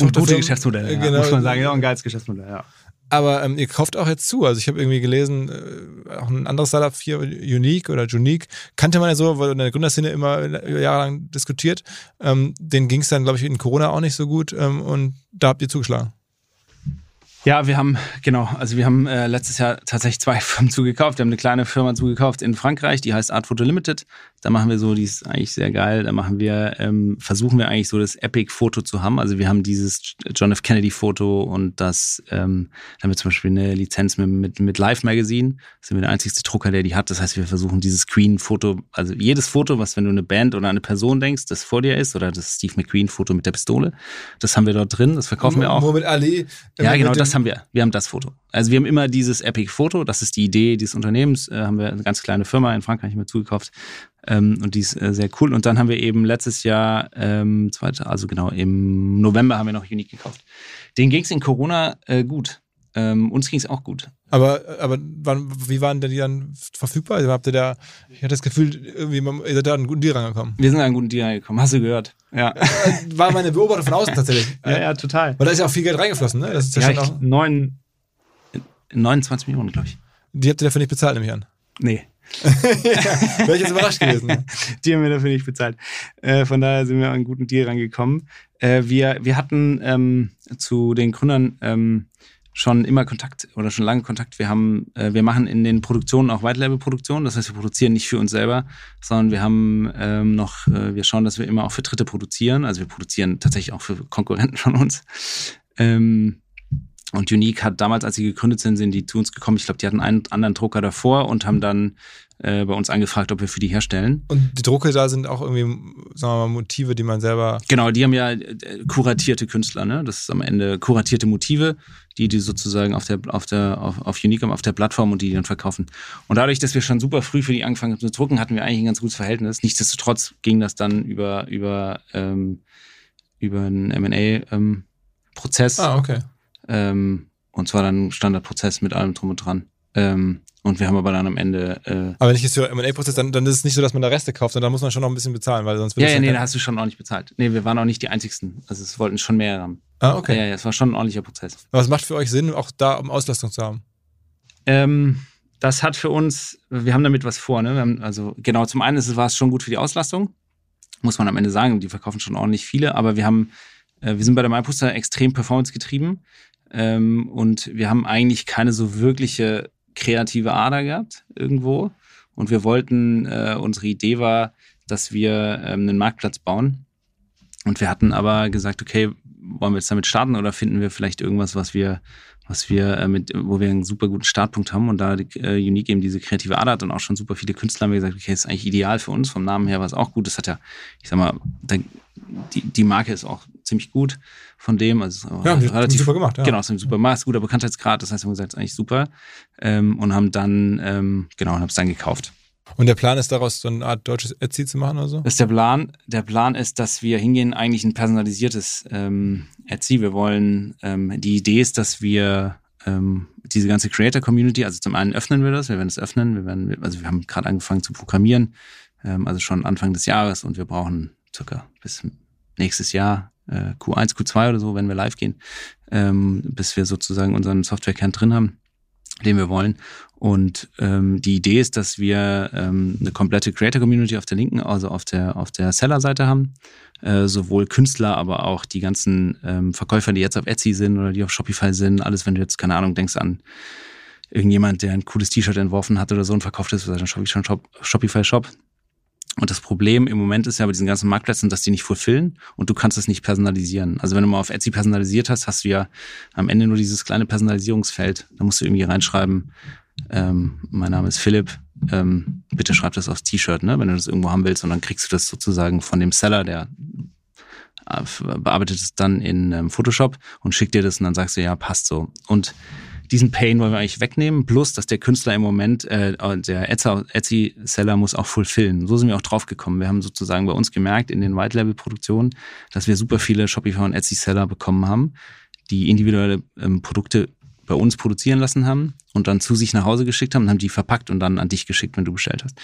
Und gute. Geschäftsmodelle, ja, genau. muss man sagen. Ja, ein geiles Geschäftsmodell, ja. Aber ähm, ihr kauft auch jetzt zu. Also ich habe irgendwie gelesen, äh, auch ein anderes Startup hier, Unique oder Unique, kannte man ja so, wurde in der Gründerszene immer jahrelang diskutiert. Ähm, den ging es dann, glaube ich, in Corona auch nicht so gut ähm, und da habt ihr zugeschlagen. Ja, wir haben, genau, also wir haben äh, letztes Jahr tatsächlich zwei Firmen zugekauft. Wir haben eine kleine Firma zugekauft in Frankreich, die heißt Art Photo Limited. Da machen wir so, die ist eigentlich sehr geil. Da machen wir, ähm, versuchen wir eigentlich so das Epic-Foto zu haben. Also wir haben dieses John F. Kennedy-Foto und das, ähm, da haben wir zum Beispiel eine Lizenz mit, mit, mit Live Magazine. Das sind wir der einzigste Drucker, der die hat. Das heißt, wir versuchen dieses Screen-Foto, also jedes Foto, was, wenn du eine Band oder eine Person denkst, das vor dir ist, oder das Steve McQueen-Foto mit der Pistole, das haben wir dort drin, das verkaufen wir auch. Mohamed Ali. Ja, genau, das haben wir. Wir haben das Foto. Also wir haben immer dieses Epic-Foto, das ist die Idee dieses Unternehmens. Äh, haben wir eine ganz kleine Firma in Frankreich mit zugekauft. Ähm, und die ist äh, sehr cool. Und dann haben wir eben letztes Jahr, ähm, zweite, also genau, im November haben wir noch Unique gekauft. Den ging es in Corona äh, gut. Ähm, uns ging es auch gut. Aber, aber wann, wie waren denn die dann verfügbar? Also habt ihr da, ich hatte das Gefühl, irgendwie, ihr seid da an einen guten Deal rangekommen. Wir sind an einen guten Deal rangekommen, hast du gehört. Ja. War meine Beobachtung von außen tatsächlich. ja, ja, total. Weil da ist ja auch viel Geld reingeflossen, ne? Das ist ja, Ja, schon auch, ich, neun, 29 Millionen, glaube ich. die habt ihr dafür nicht bezahlt, nehme ich an. Nee, Wäre ich jetzt überrascht gewesen. ne? die haben wir dafür nicht bezahlt. Äh, von daher sind wir an einen guten Deal rangekommen. Äh, wir, wir hatten ähm, zu den Gründern ähm, schon immer Kontakt oder schon lange Kontakt. Wir haben, äh, wir machen in den Produktionen auch White-Label-Produktionen. Das heißt, wir produzieren nicht für uns selber, sondern wir haben ähm, noch, äh, wir schauen, dass wir immer auch für Dritte produzieren. Also wir produzieren tatsächlich auch für Konkurrenten von uns. Ähm, und Unique hat damals, als sie gegründet sind, sind die zu uns gekommen. Ich glaube, die hatten einen anderen Drucker davor und haben dann äh, bei uns angefragt, ob wir für die herstellen. Und die Drucke da sind auch irgendwie, sagen wir mal, Motive, die man selber. Genau, die haben ja äh, kuratierte Künstler, ne? Das ist am Ende kuratierte Motive, die die sozusagen auf der auf der auf, auf Unique haben, auf der Plattform und die, die dann verkaufen. Und dadurch, dass wir schon super früh für die angefangen haben zu drucken, hatten wir eigentlich ein ganz gutes Verhältnis. Nichtsdestotrotz ging das dann über über ähm, über einen M&A ähm, Prozess. Ah, okay. Ähm, und zwar dann ein Standardprozess mit allem drum und dran. Ähm, und wir haben aber dann am Ende äh, Aber wenn ich jetzt für M&A-Prozess, dann, dann ist es nicht so, dass man da Reste kauft, sondern da muss man schon noch ein bisschen bezahlen, weil sonst wird ja, es ja, nee, kein- da hast du schon ordentlich bezahlt. Nee, wir waren auch nicht die einzigsten. Also es wollten schon mehr haben. Ah, okay. Ja, ja, es war schon ein ordentlicher Prozess. Aber es macht für euch Sinn, auch da um Auslastung zu haben. Ähm, das hat für uns, wir haben damit was vor. Ne? Haben, also genau, zum einen ist es, war es schon gut für die Auslastung, muss man am Ende sagen. Die verkaufen schon ordentlich viele, aber wir haben, äh, wir sind bei der MyPoster extrem performance getrieben ähm, und wir haben eigentlich keine so wirkliche kreative Ader gehabt irgendwo. Und wir wollten, äh, unsere Idee war, dass wir ähm, einen Marktplatz bauen. Und wir hatten aber gesagt, okay, wollen wir jetzt damit starten oder finden wir vielleicht irgendwas, was wir, was wir äh, mit, wo wir einen super guten Startpunkt haben und da äh, Unique eben diese kreative Ader hat und auch schon super viele Künstler haben gesagt, okay, ist eigentlich ideal für uns. Vom Namen her war es auch gut. Das hat ja, ich sag mal, die, die Marke ist auch ziemlich gut von dem. Also Ja, haben die super gemacht, ja. Genau, es ist ein super Maß, guter Bekanntheitsgrad. Das heißt, wir haben gesagt, es ist eigentlich super. Ähm, und haben dann, ähm, genau, und haben es dann gekauft. Und der Plan ist daraus so eine Art deutsches Etsy zu machen oder so? Das ist der Plan. Der Plan ist, dass wir hingehen, eigentlich ein personalisiertes ähm, Etsy. Wir wollen, ähm, die Idee ist, dass wir ähm, diese ganze Creator-Community, also zum einen öffnen wir das, wir werden es öffnen, wir werden, also wir haben gerade angefangen zu programmieren, ähm, also schon Anfang des Jahres und wir brauchen circa bis nächstes Jahr, äh, Q1, Q2 oder so, wenn wir live gehen, ähm, bis wir sozusagen unseren Softwarekern drin haben, den wir wollen. Und ähm, die Idee ist, dass wir ähm, eine komplette Creator-Community auf der linken, also auf der auf der Seller-Seite haben, äh, sowohl Künstler, aber auch die ganzen ähm, Verkäufer, die jetzt auf Etsy sind oder die auf Shopify sind. Alles, wenn du jetzt keine Ahnung denkst an irgendjemand, der ein cooles T-Shirt entworfen hat oder so und verkauft es für seinen Shopify Shop, Shopify Shop. Und das Problem im Moment ist ja bei diesen ganzen Marktplätzen, dass die nicht fulfillen und du kannst es nicht personalisieren. Also wenn du mal auf Etsy personalisiert hast, hast du ja am Ende nur dieses kleine Personalisierungsfeld. Da musst du irgendwie reinschreiben, ähm, mein Name ist Philipp, ähm, bitte schreib das aufs T-Shirt, ne, wenn du das irgendwo haben willst. Und dann kriegst du das sozusagen von dem Seller, der äh, bearbeitet es dann in ähm, Photoshop und schickt dir das und dann sagst du, ja, passt so. Und diesen Pain wollen wir eigentlich wegnehmen, plus dass der Künstler im Moment, äh, der Etsy- Etsy-Seller muss auch fulfillen. So sind wir auch drauf gekommen. Wir haben sozusagen bei uns gemerkt in den White-Level-Produktionen, dass wir super viele Shopify und Etsy-Seller bekommen haben, die individuelle ähm, Produkte bei uns produzieren lassen haben und dann zu sich nach Hause geschickt haben und haben die verpackt und dann an dich geschickt, wenn du bestellt hast.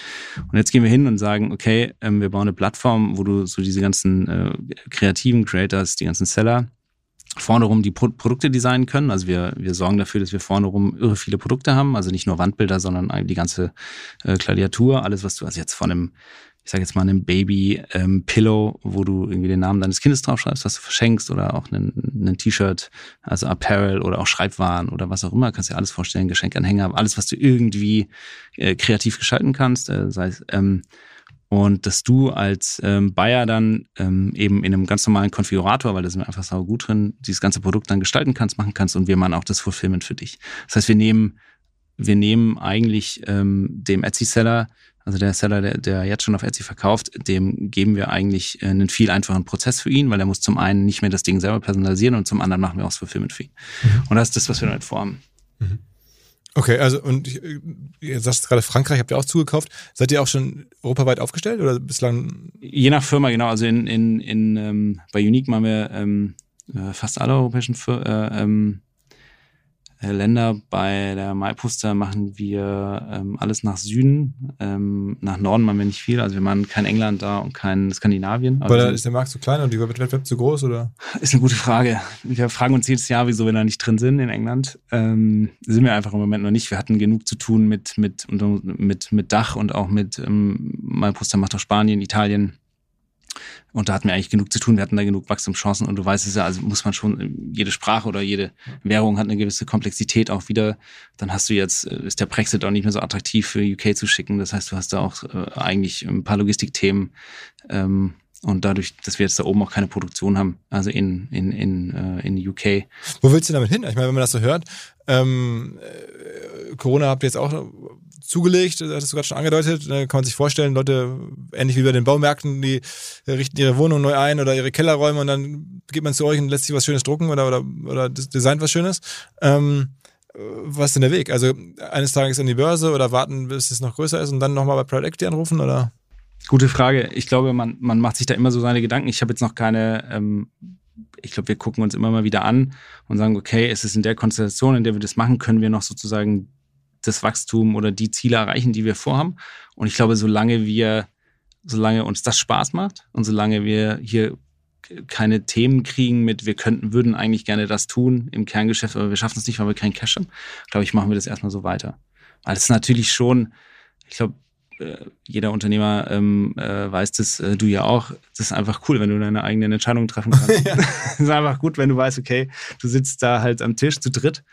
Und jetzt gehen wir hin und sagen, okay, ähm, wir bauen eine Plattform, wo du so diese ganzen äh, kreativen Creators, die ganzen Seller, vorne rum die Pro Produkte designen können. Also wir, wir sorgen dafür, dass wir vorne rum irre viele Produkte haben. Also nicht nur Wandbilder, sondern die ganze äh, Gladiatur. Alles, was du also jetzt von einem, ich sage jetzt mal einem Baby ähm, Pillow, wo du irgendwie den Namen deines Kindes draufschreibst, was du verschenkst oder auch einen T-Shirt, also Apparel oder auch Schreibwaren oder was auch immer, kannst dir alles vorstellen, Geschenkanhänger, alles, was du irgendwie äh, kreativ gestalten kannst, äh, sei es ähm, und dass du als ähm, Buyer dann ähm, eben in einem ganz normalen Konfigurator, weil da sind wir einfach sau gut drin, dieses ganze Produkt dann gestalten kannst, machen kannst und wir machen auch das Fulfillment für dich. Das heißt, wir nehmen, wir nehmen eigentlich ähm, dem Etsy-Seller, also der Seller, der, der jetzt schon auf Etsy verkauft, dem geben wir eigentlich äh, einen viel einfachen Prozess für ihn, weil er muss zum einen nicht mehr das Ding selber personalisieren und zum anderen machen wir auch das Fulfillment für ihn. Und das ist das, was wir damit vorhaben. Okay, also und ich- ihr sagst gerade Frankreich, habt ihr auch zugekauft. Seid ihr auch schon europaweit aufgestellt oder bislang? Je nach Firma, genau. Also in, in, in ähm, bei Unique machen wir ähm, äh, fast alle europäischen Fir äh, ähm, äh, Länder. Bei der MyPoster machen wir ähm, alles nach Süden. Ähm, nach Norden machen wir nicht viel. Also wir machen kein England da und kein Skandinavien. Weil da ist der Markt zu klein und die Wettbewerb zu groß, oder? Ist eine gute Frage. Wir fragen uns jedes Jahr, wieso wir da nicht drin sind in England. Ähm, sind wir einfach im Moment noch nicht. Wir hatten genug zu tun mit, mit, mit, mit Dach und auch mit ähm, MyPoster macht auch Spanien, Italien. Und da hatten wir eigentlich genug zu tun. Wir hatten da genug Wachstumschancen. Und du weißt es ja, also muss man schon, jede Sprache oder jede Währung hat eine gewisse Komplexität auch wieder. Dann hast du jetzt, äh, ist der Brexit auch nicht mehr so attraktiv für UK zu schicken. Das heißt, du hast da auch äh, eigentlich ein paar Logistikthemen. Ähm, und dadurch, dass wir jetzt da oben auch keine Produktion haben, also in, in, in, äh, in UK. Wo willst du damit hin? Ich meine, wenn man das so hört, ähm, äh, Corona habt ihr jetzt auch zugelegt, das hattest du gerade schon angedeutet. Da kann man sich vorstellen, Leute, ähnlich wie bei den Baumärkten, die richten ihre Wohnung neu ein oder ihre Kellerräume und dann geht man zu euch und lässt sich was Schönes drucken oder, oder, oder designt was Schönes. Ähm, was ist denn der Weg? Also eines Tages an die Börse oder warten, bis es noch größer ist und dann nochmal bei Private Equity anrufen oder? Gute Frage. Ich glaube, man, man macht sich da immer so seine Gedanken. Ich habe jetzt noch keine, ähm, ich glaube, wir gucken uns immer mal wieder an und sagen, okay, ist es in der Konstellation, in der wir das machen, können wir noch sozusagen das Wachstum oder die Ziele erreichen, die wir vorhaben. Und ich glaube, solange wir, solange uns das Spaß macht und solange wir hier keine Themen kriegen mit, wir könnten, würden eigentlich gerne das tun im Kerngeschäft, aber wir schaffen es nicht, weil wir keinen Cash haben, glaube ich, machen wir das erstmal so weiter. Weil es natürlich schon, ich glaube, jeder Unternehmer ähm, äh, weiß das, äh, du ja auch. Das ist einfach cool, wenn du deine eigenen Entscheidungen treffen kannst. ja. Das ist einfach gut, wenn du weißt, okay, du sitzt da halt am Tisch zu dritt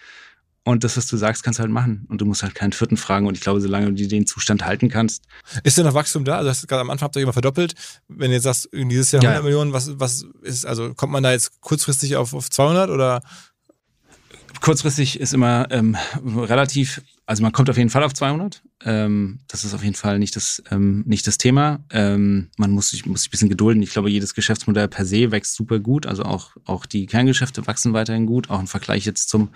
und das, was du sagst, kannst du halt machen. Und du musst halt keinen vierten fragen. Und ich glaube, solange du den Zustand halten kannst. Ist denn noch Wachstum da? Also, hast gerade am Anfang habt ihr immer verdoppelt. Wenn du jetzt sagst, dieses Jahr 100 ja, Millionen, was, was ist, also kommt man da jetzt kurzfristig auf, auf 200 oder? Kurzfristig ist immer ähm, relativ, also man kommt auf jeden Fall auf 200. Ähm, das ist auf jeden Fall nicht das, ähm, nicht das Thema. Ähm, man muss sich, muss sich ein bisschen gedulden. Ich glaube, jedes Geschäftsmodell per se wächst super gut. Also auch, auch die Kerngeschäfte wachsen weiterhin gut. Auch im Vergleich jetzt zum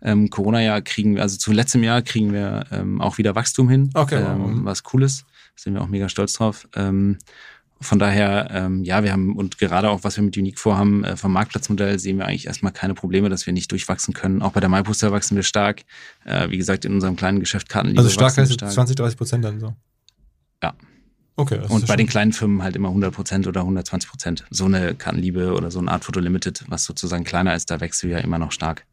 ähm, Corona-Jahr kriegen wir, also zu letztem Jahr kriegen wir ähm, auch wieder Wachstum hin. Okay. Ähm, was cool ist. Sind wir auch mega stolz drauf. Ähm, von daher, ähm, ja, wir haben und gerade auch, was wir mit Unique vorhaben, äh, vom Marktplatzmodell sehen wir eigentlich erstmal keine Probleme, dass wir nicht durchwachsen können. Auch bei der MyPoster wachsen wir stark. Äh, wie gesagt, in unserem kleinen Geschäft Kartenliebe. Also stark heißt stark. 20, 30 Prozent dann so. Ja. Okay. und bei den kleinen Firmen halt immer 100 Prozent oder 120 Prozent. So eine Kartenliebe oder so eine Art Photo Limited, was sozusagen kleiner ist, da wächst du ja immer noch stark.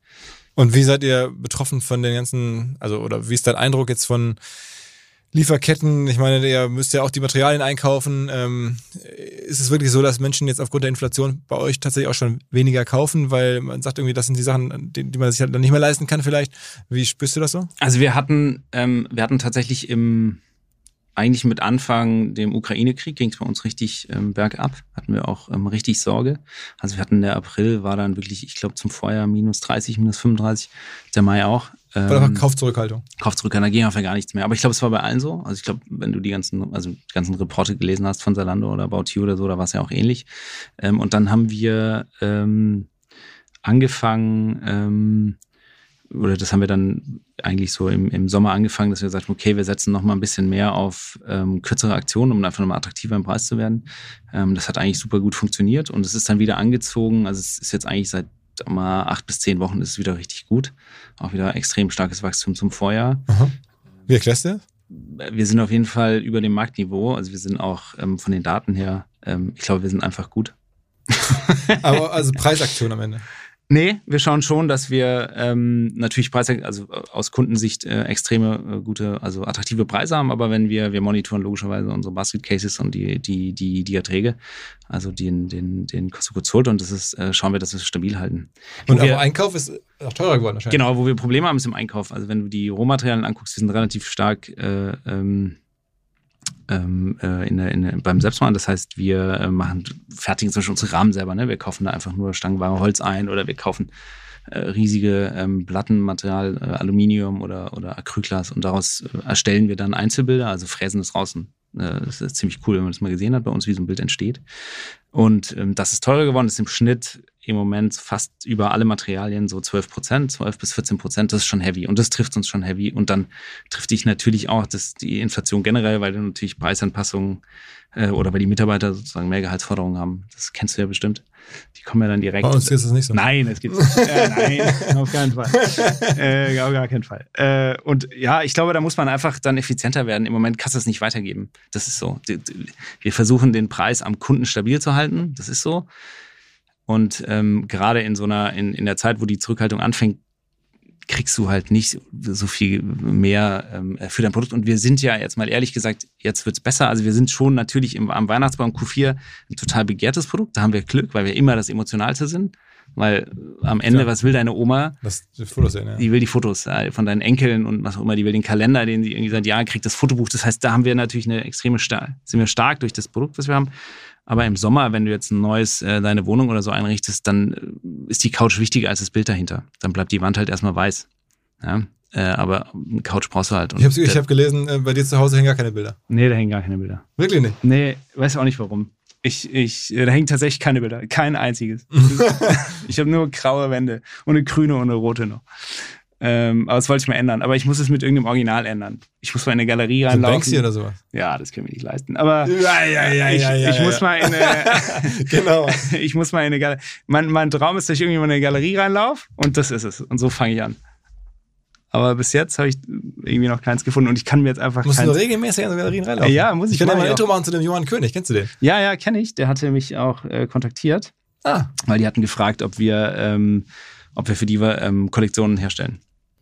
Und wie seid ihr betroffen von den ganzen, also oder wie ist dein Eindruck jetzt von Lieferketten? Ich meine, ihr müsst ja auch die Materialien einkaufen. Ähm, ist es wirklich so, dass Menschen jetzt aufgrund der Inflation bei euch tatsächlich auch schon weniger kaufen, weil man sagt irgendwie, das sind die Sachen, die, die man sich halt dann nicht mehr leisten kann vielleicht? Wie spürst du das so? Also wir hatten, ähm, wir hatten tatsächlich im eigentlich mit Anfang dem Ukraine-Krieg ging es bei uns richtig ähm, bergab. Hatten wir auch ähm, richtig Sorge. Also wir hatten der April war dann wirklich, ich glaube, zum Vorjahr minus 30, minus 35, der Mai auch. Ähm, Oder Kaufzurückhaltung. Kaufzurückhaltung, da ging ja gar nichts mehr. Aber ich glaube, es war bei allen so. Also ich glaube, wenn du die ganzen, also die ganzen Reporte gelesen hast von Salando oder About You oder so, da war es ja auch ähnlich. Ähm, und dann haben wir ähm, angefangen, ähm, oder das haben wir dann eigentlich so im, im Sommer angefangen, dass wir sagten, okay, wir setzen noch mal ein bisschen mehr auf ähm, kürzere Aktionen, um einfach nochmal attraktiver im Preis zu werden. Ähm, das hat eigentlich super gut funktioniert und es ist dann wieder angezogen. Also es ist jetzt eigentlich seit mal acht bis zehn Wochen ist es wieder richtig gut. Auch wieder extrem starkes Wachstum zum Vorjahr. Aha. Wie erklärst du das? Wir sind auf jeden Fall über dem Marktniveau. Also wir sind auch ähm, von den Daten her, ähm, ich glaube, wir sind einfach gut. Aber also Preisaktion am Ende. Nee, wir schauen schon, dass wir ähm, natürlich Preise, also äh, aus Kundensicht äh, extreme äh, gute, also attraktive Preise haben, aber wenn wir, wir monitoren logischerweise unsere Basket Cases und die, die, die, die Erträge, also den, den, den of sold und das ist, äh, schauen wir, dass wir es stabil halten. Und aber Einkauf ist auch teurer geworden wahrscheinlich. Genau, wo wir Probleme haben, ist im Einkauf. Also wenn du die Rohmaterialien anguckst, die sind relativ stark äh, ähm, ähm, äh, in der, in der, beim Selbstmachen. Das heißt, wir äh, machen, fertigen zum Beispiel unsere Rahmen selber. Ne? Wir kaufen da einfach nur stangenware Holz ein oder wir kaufen äh, riesige ähm, Plattenmaterial, äh, Aluminium oder, oder Acrylglas und daraus äh, erstellen wir dann Einzelbilder, also fräsen es raus und äh, das ist ziemlich cool, wenn man das mal gesehen hat bei uns, wie so ein Bild entsteht. Und ähm, das ist teurer geworden, das ist im Schnitt im Moment fast über alle Materialien so 12 Prozent, 12 bis 14 Prozent, das ist schon heavy und das trifft uns schon heavy und dann trifft dich natürlich auch das, die Inflation generell, weil du natürlich Preisanpassungen Äh, oder weil die Mitarbeiter sozusagen mehr Gehaltsforderungen haben. Das kennst du ja bestimmt. Die kommen ja dann direkt. Bei uns ist es nicht so. Nein, es gibt äh, nein, auf keinen Fall. Äh, auf gar keinen Fall. Äh, und ja, ich glaube, da muss man einfach dann effizienter werden. Im Moment kannst du es nicht weitergeben. Das ist so. Wir versuchen den Preis am Kunden stabil zu halten. Das ist so. Und ähm, gerade in so einer, in, in der Zeit, wo die Zurückhaltung anfängt, kriegst du halt nicht so viel mehr ähm, für dein Produkt. Und wir sind ja jetzt mal ehrlich gesagt, jetzt wird's besser. Also wir sind schon natürlich im, am Weihnachtsbaum Q4 ein total begehrtes Produkt. Da haben wir Glück, weil wir immer das Emotionalste sind. Weil am Ende, Klar. was will deine Oma? Das, die Fotos sehen, ja. Die will die Fotos äh, von deinen Enkeln und was auch immer. Die will den Kalender, den sie irgendwie seit Jahren kriegt, das Fotobuch. Das heißt, da haben wir natürlich eine extreme, Star sind wir stark durch das Produkt, was wir haben. Aber im Sommer, wenn du jetzt ein neues, äh, deine Wohnung oder so einrichtest, dann äh, ist die Couch wichtiger als das Bild dahinter. Dann bleibt die Wand halt erstmal weiß. Ja, äh, aber eine Couch brauchst du halt. Und ich habe hab gelesen, äh, bei dir zu Hause hängen gar keine Bilder. Nee, da hängen gar keine Bilder. Wirklich nicht? Nee, weiß auch nicht warum. Ich, ich, äh, da hängen tatsächlich keine Bilder. Kein einziges. ich habe nur graue Wände und eine grüne und eine rote noch. Ähm, aber das wollte ich mal ändern. Aber ich muss es mit irgendeinem Original ändern. Ich muss mal in eine Galerie reinlaufen. So Banksy oder sowas? Ja, das können wir nicht leisten. Aber ja, ja, ja, ich, ja, ja, ich muss mal in eine, genau. ich muss mal in eine Galerie. Mein, mein Traum ist, dass ich irgendwie mal in eine Galerie reinlaufe und das ist es. Und so fange ich an. Aber bis jetzt habe ich irgendwie noch keins gefunden und ich kann mir jetzt einfach. Musst keins du regelmäßig in so Galerien reinlaufen? Ja, muss ich. Ich kann mal ein. Intro machen zu dem Johann König. Kennst du den? Ja, ja, kenne ich. Der hatte mich auch äh, kontaktiert, Ah, weil die hatten gefragt, ob wir, ähm, ob wir für die ähm, Kollektionen herstellen.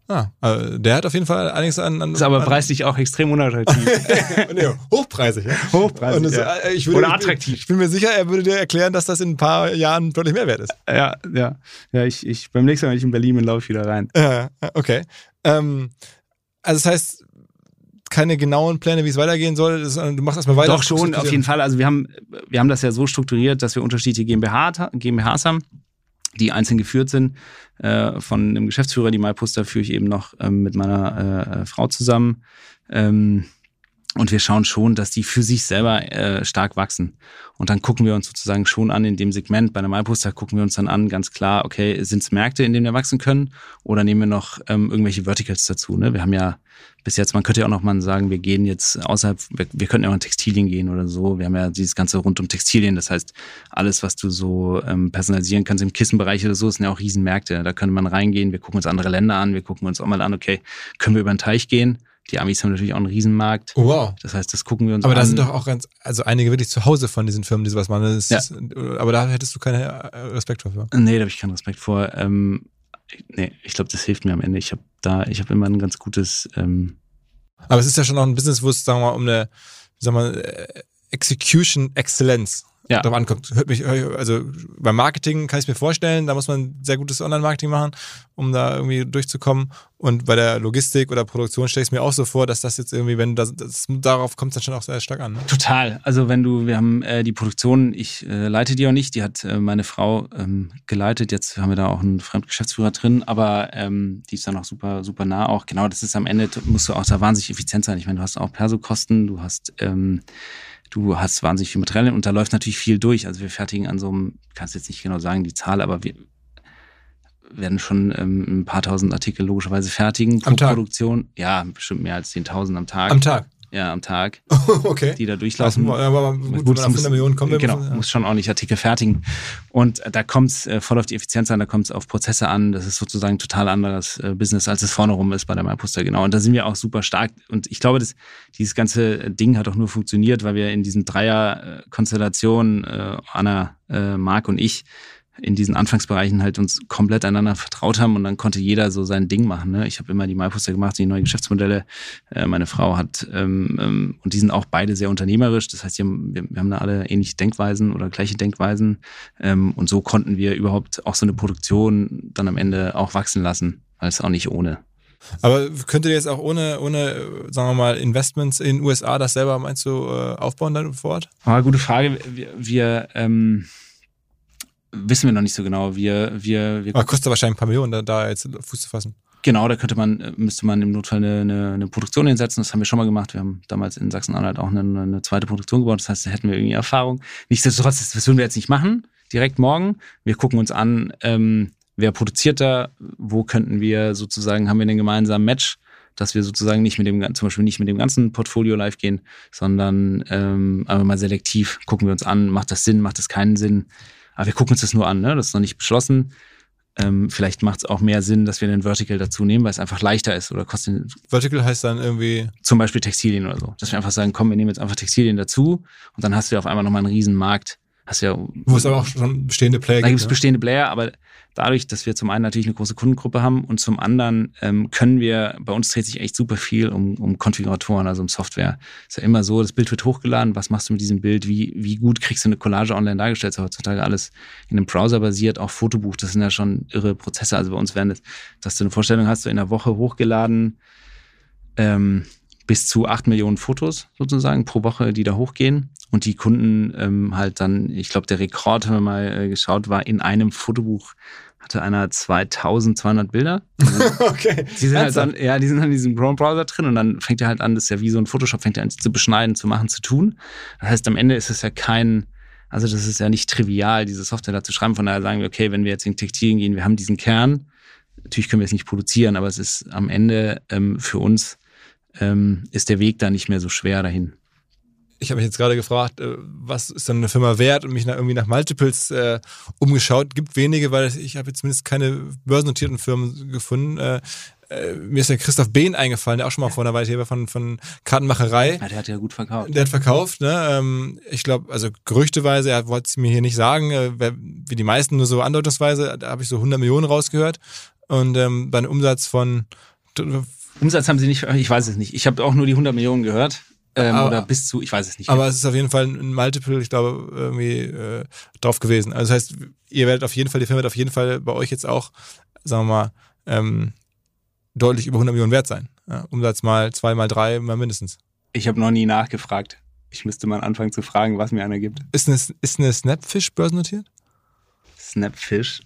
Ah. Also der hat auf jeden Fall einiges an. an Ist aber preislich auch extrem unattraktiv. nee, hochpreisig, ja. Hochpreisig. Und das, ja. äh, ich würde, Oder ich, attraktiv. Ich bin mir sicher, er würde dir erklären, dass das in ein paar Jahren deutlich mehr wert ist. ja, ja. Ja, ich, ich, beim nächsten Mal, wenn ich in Berlin bin, laufe ich wieder rein. Ja, okay. Ähm, also das heißt, keine genauen Pläne, wie es weitergehen soll. Das, du machst erstmal weiter. Doch schon, auf jeden Fall. Also wir haben, wir haben das ja so strukturiert, dass wir unterschiedliche GmbH, GmbHs haben, die einzeln geführt sind. Äh, von einem Geschäftsführer, die MyPoster, führe ich eben noch ähm, mit meiner äh, Frau zusammen. Ähm, und wir schauen schon, dass die für sich selber äh, stark wachsen. Und dann gucken wir uns sozusagen schon an in dem Segment. Bei einer MyPoster gucken wir uns dann an, ganz klar, okay, sind es Märkte, in denen wir wachsen können? Oder nehmen wir noch ähm, irgendwelche Verticals dazu? Ne? Wir haben ja bis jetzt, man könnte ja auch noch mal sagen, wir gehen jetzt außerhalb, wir, wir könnten ja auch in Textilien gehen oder so. Wir haben ja dieses ganze rund um Textilien. Das heißt, alles, was du so ähm, personalisieren kannst im Kissenbereich oder so, sind ja auch Riesenmärkte. Da könnte man reingehen. Wir gucken uns andere Länder an. Wir gucken uns auch mal an, okay, können wir über den Teich gehen? Die Amis haben natürlich auch einen Riesenmarkt. Wow. Das heißt, das gucken wir uns Aber an. da sind doch auch ganz, also einige wirklich zu Hause von diesen Firmen, die sowas machen. Das Ja. ist, aber da hättest du keinen äh, Respekt vor. Nee, da habe ich keinen Respekt vor. Ähm, nee, ich glaube, das hilft mir am Ende. Ich habe da, ich habe immer ein ganz gutes, ähm, Aber es ist ja schon auch ein Business, wo es, sagen wir mal, um eine, sagen wir mal, äh, Execution Excellence Ja. drauf ankommt. Hört mich, also beim Marketing kann ich mir vorstellen, da muss man sehr gutes Online-Marketing machen, um da irgendwie durchzukommen. Und bei der Logistik oder Produktion stelle ich es mir auch so vor, dass das jetzt irgendwie, wenn das, das darauf kommt dann schon auch sehr stark an. Ne? Total. Also wenn du, wir haben äh, die Produktion, ich äh, leite die auch nicht, die hat äh, meine Frau ähm, geleitet. Jetzt haben wir da auch einen Fremdgeschäftsführer drin, aber ähm, die ist dann auch super, super nah auch. Genau, das ist am Ende, musst du auch da wahnsinnig effizient sein. Ich meine, du hast auch Persokosten, du hast ähm, du hast wahnsinnig viel Materialien und da läuft natürlich viel durch. Also wir fertigen an so einem, kannst jetzt nicht genau sagen die Zahl, aber wir werden schon ähm, ein paar tausend Artikel logischerweise fertigen pro Am Tag? Produktion. Ja, bestimmt mehr als 10.000 am Tag. Am Tag. Ja, am Tag, okay. die da durchlaufen. aber gut, wenn man auf 100 Millionen kommen will, genau, muss man- muss schon ordentlich Artikel fertigen. Und äh, da kommt es äh, voll auf die Effizienz an, da kommt es auf Prozesse an. Das ist sozusagen ein total anderes äh, Business, als es vorne rum ist bei der MyPoster, genau. Und da sind wir auch super stark. Und ich glaube, dass dieses ganze Ding hat auch nur funktioniert, weil wir in diesen Dreier-Konstellationen, äh, Anna, Marc und ich, in diesen Anfangsbereichen halt uns komplett einander vertraut haben und dann konnte jeder so sein Ding machen. Ne? Ich habe immer die MyPoster gemacht, die neuen Geschäftsmodelle. Äh, meine Frau hat, ähm, ähm, und die sind auch beide sehr unternehmerisch. Das heißt, haben, wir, wir haben da alle ähnliche Denkweisen oder gleiche Denkweisen. Ähm, und so konnten wir überhaupt auch so eine Produktion dann am Ende auch wachsen lassen, weil es auch nicht ohne. Aber könntet ihr jetzt auch ohne, ohne, sagen wir mal, Investments in den USA das selber, meinst du, äh, aufbauen dann vor Ort? Aber gute Frage. Wir, wir ähm, wissen wir noch nicht so genau. Wir, wir, wir Aber kostet wahrscheinlich ein paar Millionen, da, da jetzt Fuß zu fassen. Genau, da könnte man, äh, müsste man im Notfall eine, eine, eine Produktion hinsetzen. Das haben wir schon mal gemacht. Wir haben damals in Sachsen-Anhalt auch eine, eine zweite Produktion gebaut. Das heißt, da hätten wir irgendwie Erfahrung. Nichtsdestotrotz, das, das würden wir jetzt nicht machen, direkt morgen. Wir gucken uns an, ähm, wer produziert da, wo könnten wir sozusagen, haben wir einen gemeinsamen Match. dass wir sozusagen nicht mit dem, zum Beispiel nicht mit dem ganzen Portfolio live gehen, sondern ähm, aber mal selektiv gucken wir uns an, macht das Sinn, macht das keinen Sinn. Aber wir gucken uns das nur an, ne? Das ist noch nicht beschlossen. Ähm, vielleicht macht es auch mehr Sinn, dass wir den Vertical dazu nehmen, weil es einfach leichter ist oder kostet Vertical heißt dann irgendwie. zum Beispiel Textilien oder so. Dass wir einfach sagen, komm, wir nehmen jetzt einfach Textilien dazu und dann hast du ja auf einmal nochmal einen riesen Markt. Hast ja, Wo es aber auch schon bestehende Player da gibt gibt. es ne? bestehende Player, aber dadurch, dass wir zum einen natürlich eine große Kundengruppe haben und zum anderen ähm, können wir, bei uns dreht sich echt super viel um, um Konfiguratoren, also um Software. Ist ja immer so, das Bild wird hochgeladen, was machst du mit diesem Bild, wie, wie gut kriegst du eine Collage online dargestellt? Ist heutzutage alles in einem Browser basiert, auch Fotobuch, das sind ja schon irre Prozesse. Also bei uns werden das, dass du eine Vorstellung hast, so in der Woche hochgeladen, ähm, bis zu acht Millionen Fotos sozusagen pro Woche, die da hochgehen. Und die Kunden ähm, halt dann, ich glaube, der Rekord, haben wir mal äh, geschaut, war in einem Fotobuch, hatte einer 2200 Bilder. okay. Die sind halt dann, ja, die sind in diesem Chrome Browser drin und dann fängt er halt an, das ist ja wie so ein Photoshop, fängt er an zu beschneiden, zu machen, zu tun. Das heißt, am Ende ist es ja kein, also das ist ja nicht trivial, diese Software da zu schreiben. Von daher sagen wir, okay, wenn wir jetzt in Textilien gehen, wir haben diesen Kern. Natürlich können wir es nicht produzieren, aber es ist am Ende ähm, für uns ähm, ist der Weg da nicht mehr so schwer dahin. ich habe mich jetzt gerade gefragt, äh, was ist dann eine Firma wert und mich nach, irgendwie nach Multiples äh, umgeschaut. Gibt wenige, weil ich habe jetzt zumindest keine börsennotierten Firmen gefunden. Äh, äh, mir ist der Christoph Behn eingefallen, der auch schon mal vor einer Weile hier war von, von Kartenmacherei. Ja, der hat ja gut verkauft. Der hat verkauft, ne? Ähm, ich glaube, also gerüchteweise, er wollte es mir hier nicht sagen, äh, wie die meisten, nur so andeutungsweise, da habe ich so 100 Millionen rausgehört. Und ähm, bei einem Umsatz von Umsatz haben sie nicht, ich weiß es nicht. Ich habe auch nur die 100 Millionen gehört. Ähm, Aber- oder bis zu, ich weiß es nicht. Aber es ist auf jeden Fall ein Multiple, ich glaube, irgendwie äh, drauf gewesen. Also das heißt, ihr werdet auf jeden Fall, die Firma wird auf jeden Fall bei euch jetzt auch, sagen wir mal, ähm, deutlich über 100 Millionen wert sein. Ja, Umsatz mal zwei, mal drei, mal mindestens. Ich habe noch nie nachgefragt. Ich müsste mal anfangen zu fragen, was mir einer gibt. Ist eine, ist eine Snapfish börsennotiert? Snapfish.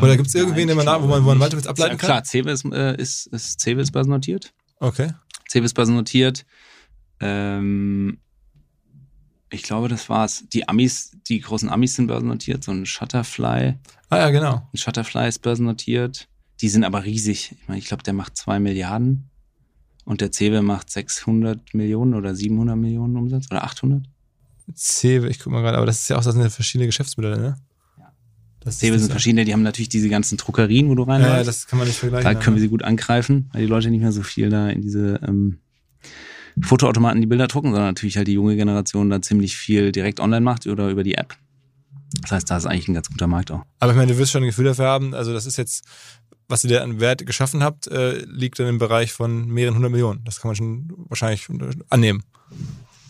Oder gibt es irgendwen, den man, wo man, wo man Multiples ableiten ja, kann? Klar, Cebis äh, ist, ist Cebis börsennotiert. Okay. Cebis börsennotiert. Ähm, ich glaube, das war's. Die Amis, die großen Amis sind börsennotiert. So ein Shutterfly. Ah ja, genau. Ein Shutterfly ist börsennotiert. Die sind aber riesig. Ich meine, ich glaube, der macht zwei Milliarden. Und der Cewe macht 600 Millionen oder 700 Millionen Umsatz oder 800. Cewe, ich guck mal gerade, aber das ist ja auch, das sind ja verschiedene Geschäftsmodelle, ne? Das Cewe sind verschiedene. Die haben natürlich diese ganzen Druckerien, wo du reinläufst. ja, das kann man nicht vergleichen. Da können wir sie gut angreifen, weil die Leute nicht mehr so viel da in diese ähm, Fotoautomaten die Bilder drucken, sondern natürlich halt die junge Generation da ziemlich viel direkt online macht oder über die App. Das heißt, da ist eigentlich ein ganz guter Markt auch. Aber ich meine, du wirst schon ein Gefühl dafür haben, also das ist jetzt, was ihr da an Wert geschaffen habt, äh, liegt dann im Bereich von mehreren hundert Millionen. Das kann man schon wahrscheinlich annehmen.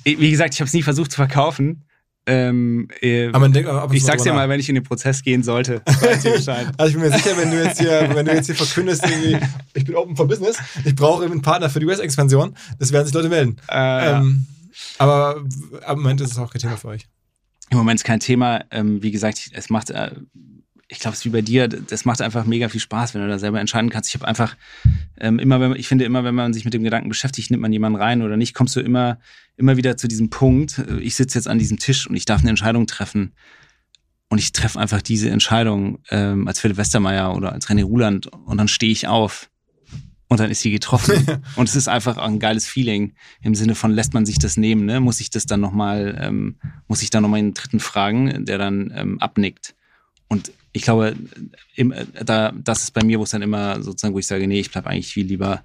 Wie gesagt, ich habe es nie versucht zu verkaufen. Ähm, äh, Aber man denkt auch ab und ich sag's dir mal, wenn ich in den Prozess gehen sollte. Also ich bin mir sicher, wenn du jetzt hier, wenn du jetzt hier verkündest, irgendwie, ich bin open for business, ich brauche einen Partner für die US-Expansion, das werden sich Leute melden. äh, ja. Ähm, aber am Moment ist es auch kein Thema für euch. Im Moment ist kein Thema. Ähm, wie gesagt, es macht, äh, ich glaube, es ist wie bei dir, das macht einfach mega viel Spaß, wenn du da selber entscheiden kannst. Ich habe einfach ähm, immer, wenn ich finde immer, wenn man sich mit dem Gedanken beschäftigt, nimmt man jemanden rein oder nicht, kommst du immer, immer wieder zu diesem Punkt. äh, Ich sitze jetzt an diesem Tisch und ich darf eine Entscheidung treffen. Und ich treffe einfach diese Entscheidung ähm, als Philipp Westermeier oder als René Ruland und dann stehe ich auf. Und dann ist sie getroffen. und es ist einfach ein geiles Feeling im Sinne von, lässt man sich das nehmen, ne? Muss ich das dann nochmal, ähm, muss ich dann nochmal einen Dritten fragen, der dann ähm, abnickt. Und ich glaube, im, da, das ist bei mir, wo es dann immer sozusagen, wo ich sage, nee, ich bleib eigentlich viel lieber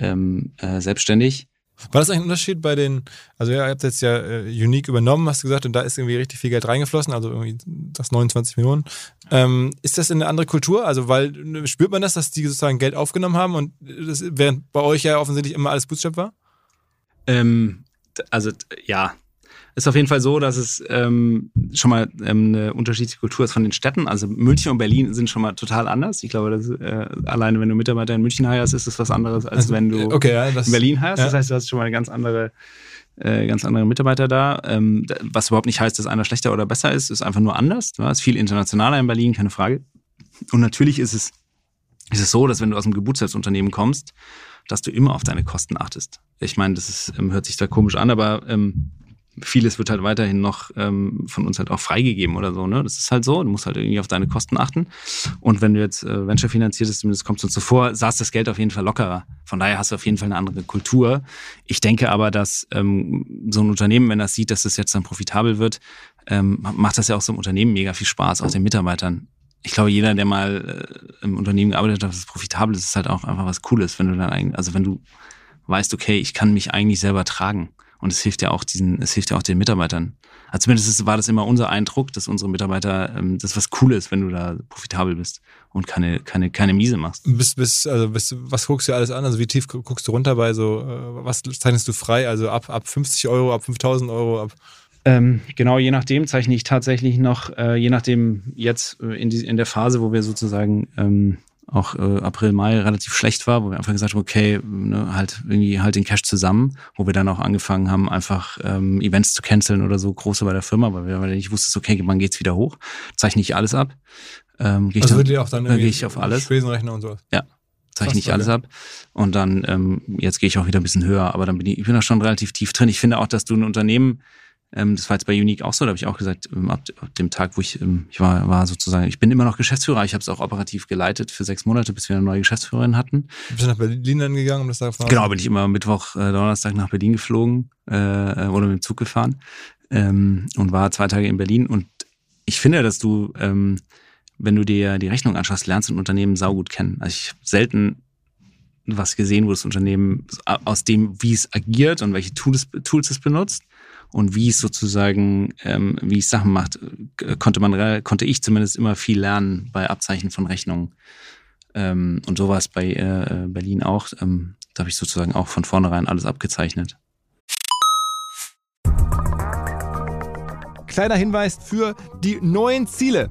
ähm, äh, selbstständig. War das eigentlich ein Unterschied bei den, also ihr habt jetzt ja äh, Unique übernommen, hast du gesagt, und da ist irgendwie richtig viel Geld reingeflossen, also irgendwie das 29 Millionen. Ähm, ist das eine andere Kultur? Also, weil spürt man das, dass die sozusagen Geld aufgenommen haben und das, während bei euch ja offensichtlich immer alles Bootstrap war? Ähm, also ja, ist auf jeden Fall so, dass es ähm, schon mal ähm, eine unterschiedliche Kultur ist von den Städten. Also München und Berlin sind schon mal total anders. Ich glaube, dass, äh, alleine wenn du Mitarbeiter in München heierst, ist es was anderes, als wenn du Also, okay, ja, das, in Berlin heierst. ja. Das heißt, du hast schon mal eine ganz andere, äh, ganz andere Mitarbeiter da. Ähm, da- was überhaupt nicht heißt, dass einer schlechter oder besser ist, ist einfach nur anders. Du hast viel internationaler in Berlin, keine Frage. Und natürlich ist es, ist es so, dass wenn du aus einem Geburtshilfsunternehmen kommst, dass du immer auf deine Kosten achtest. Ich meine, das ist, ähm, hört sich da komisch an, aber ähm, vieles wird halt weiterhin noch ähm, von uns halt auch freigegeben oder so. Ne? Das ist halt so. Du musst halt irgendwie auf deine Kosten achten. Und wenn du jetzt äh, Venture finanziert bist, zumindest kommt es uns zuvor, saß das Geld auf jeden Fall lockerer. Von daher hast du auf jeden Fall eine andere Kultur. Ich denke aber, dass ähm, so ein Unternehmen, wenn das sieht, dass das jetzt dann profitabel wird, ähm, macht das ja auch so einem Unternehmen mega viel Spaß, auch den Mitarbeitern. Ich glaube, jeder, der mal äh, im Unternehmen gearbeitet hat, das ist profitabel ist, ist halt auch einfach was Cooles, wenn du dann eigentlich, also wenn du weißt, okay, ich kann mich eigentlich selber tragen. Und es hilft ja auch diesen, es hilft ja auch den Mitarbeitern. Also zumindest war das immer unser Eindruck, dass unsere Mitarbeiter, ähm, das was Cooles, wenn du da profitabel bist und keine, keine, keine Miese machst. Bis, bis, also bis, was guckst du alles an? Also wie tief guckst du runter bei so, äh, was zeichnest du frei? Also ab, ab 50 Euro, ab 5000 Euro, ab ähm, genau, je nachdem zeichne ich tatsächlich noch, äh, je nachdem jetzt äh, in, die, in der Phase, wo wir sozusagen ähm, auch äh, April, Mai relativ schlecht war, wo wir einfach gesagt haben, okay, ne, halt irgendwie halt den Cash zusammen, wo wir dann auch angefangen haben, einfach ähm, Events zu canceln oder so, große bei der Firma, weil wir weil ich wusste, okay, wann geht's wieder hoch, zeichne ich alles ab. Ähm, also würde ihr auch dann, dann gehe ich auf alles. Spesenrechner und so. Ja, zeichne ich alles ab. Und dann, ähm, jetzt gehe ich auch wieder ein bisschen höher, aber dann bin ich, ich bin da schon relativ tief drin. Ich finde auch, dass du ein Unternehmen ähm, das war jetzt bei Unique auch so, da habe ich auch gesagt, ähm, ab, dem Tag, wo ich, ähm, ich war, war sozusagen, ich bin immer noch Geschäftsführer, ich habe es auch operativ geleitet für sechs Monate, bis wir eine neue Geschäftsführerin hatten. Bist du nach Berlin dann gegangen, um das da Genau, bin ich immer Mittwoch, äh, Donnerstag nach Berlin geflogen äh, oder mit dem Zug gefahren ähm, und war zwei Tage in Berlin und ich finde, dass du, ähm, wenn du dir die Rechnung anschaust, lernst du ein Unternehmen saugut kennen. Also ich habe selten was gesehen, wo das Unternehmen aus dem, wie es agiert und welche Tools, Tools es benutzt, und wie es sozusagen, ähm, wie es Sachen macht, äh, konnte man, konnte ich zumindest immer viel lernen bei Abzeichen von Rechnungen. Ähm, und sowas bei äh, Berlin auch. Ähm, da habe ich sozusagen auch von vornherein alles abgezeichnet. Kleiner Hinweis für die neuen Ziele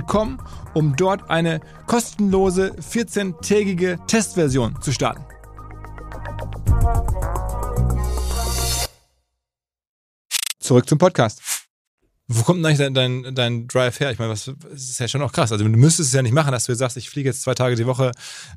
www.ecom, um dort eine kostenlose 14-tägige Testversion zu starten. Zurück zum Podcast. Wo kommt denn eigentlich dein, dein, dein Drive her? Ich meine, das ist ja schon auch krass. Also du müsstest es ja nicht machen, dass du jetzt sagst, ich fliege jetzt zwei Tage die Woche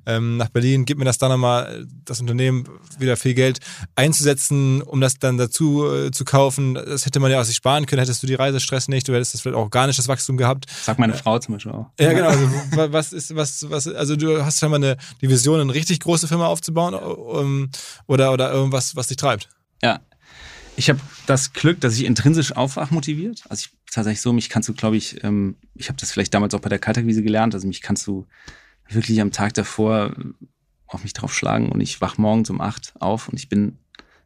ähm, nach Berlin, gib mir das dann nochmal, das Unternehmen wieder viel Geld einzusetzen, um das dann dazu äh, zu kaufen. Das hätte man ja auch sich sparen können, hättest du die Reisestress nicht, du hättest das vielleicht auch organisches Wachstum gehabt. Sag meine Frau zum Beispiel auch. Ja, genau. Also, was ist, was, was, also du hast schon mal eine die Vision, eine richtig große Firma aufzubauen um, oder, oder irgendwas, was dich treibt. Ja, ich habe das Glück, dass ich intrinsisch aufwachmotiviert. Also ich tatsächlich so, mich kannst du, glaube ich, ähm, ich habe das vielleicht damals auch bei der Kaltakquise gelernt, also mich kannst du wirklich am Tag davor auf mich draufschlagen und ich wach morgens um acht auf und ich bin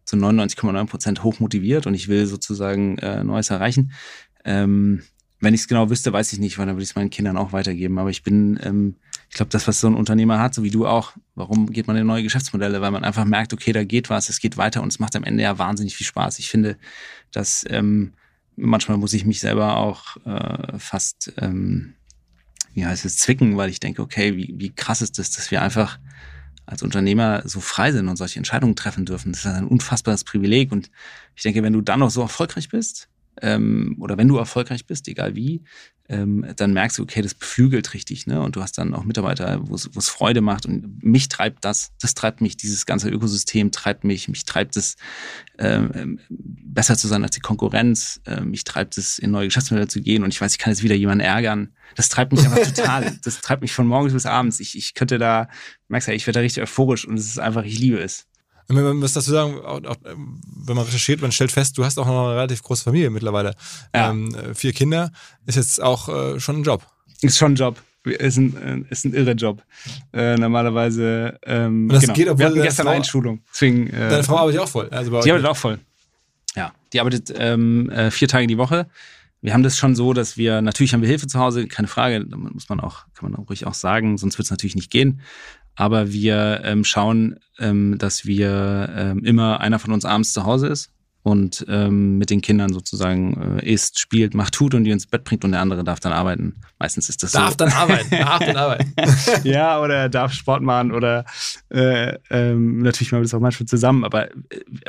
zu 99,9 Prozent hochmotiviert und ich will sozusagen äh, Neues erreichen. Ähm, wenn ich es genau wüsste, weiß ich nicht, weil dann würde ich es meinen Kindern auch weitergeben. Aber ich bin ähm, ich glaube, das, was so ein Unternehmer hat, so wie du auch, warum geht man in neue Geschäftsmodelle? Weil man einfach merkt, okay, da geht was, es geht weiter und es macht am Ende ja wahnsinnig viel Spaß. Ich finde, dass ähm, manchmal muss ich mich selber auch äh, fast, ähm, wie heißt es, zwicken, weil ich denke, okay, wie, wie krass ist das, dass wir einfach als Unternehmer so frei sind und solche Entscheidungen treffen dürfen. Das ist ein unfassbares Privileg. Und ich denke, wenn du dann noch so erfolgreich bist, ähm, oder wenn du erfolgreich bist, egal wie, ähm, dann merkst du, okay, das beflügelt richtig, ne? Und du hast dann auch Mitarbeiter, wo es Freude macht. Und mich treibt das, das treibt mich, dieses ganze Ökosystem treibt mich, mich treibt es, ähm, besser zu sein als die Konkurrenz, äh, mich treibt es, in neue Geschäftsmodelle zu gehen. Und ich weiß, ich kann jetzt wieder jemanden ärgern. Das treibt mich einfach total. Das treibt mich von morgens bis abends. Ich, ich könnte da, merkst du, ich werde da richtig euphorisch und es ist einfach, ich liebe es. Wenn man muss dazu sagen, auch, auch, wenn man recherchiert, man stellt fest, du hast auch noch eine relativ große Familie mittlerweile. Ja. Ähm, vier Kinder ist jetzt auch äh, schon ein Job. Ist schon ein Job. Ist ein, äh, ist ein irre Job. Äh, normalerweise. Ähm, Und das genau. geht, obwohl Wir hatten gestern Frau, Einschulung. Deswegen, äh, deine Frau arbeitet auch voll. Also die arbeitet auch voll. Ja, die arbeitet ähm, äh, vier Tage die Woche. Wir haben das schon so, dass wir, natürlich haben wir Hilfe zu Hause, keine Frage, da muss man auch, kann man auch ruhig auch sagen, sonst wird es natürlich nicht gehen. Aber wir ähm, schauen, ähm, dass wir ähm, immer einer von uns abends zu Hause ist. Und ähm, mit den Kindern sozusagen äh, isst, spielt, macht, tut und die ins Bett bringt und der andere darf dann arbeiten. Meistens ist das darf so. Dann arbeiten, darf dann arbeiten. ja, oder er darf Sport machen oder äh, ähm, natürlich mal das auch manchmal zusammen, aber äh,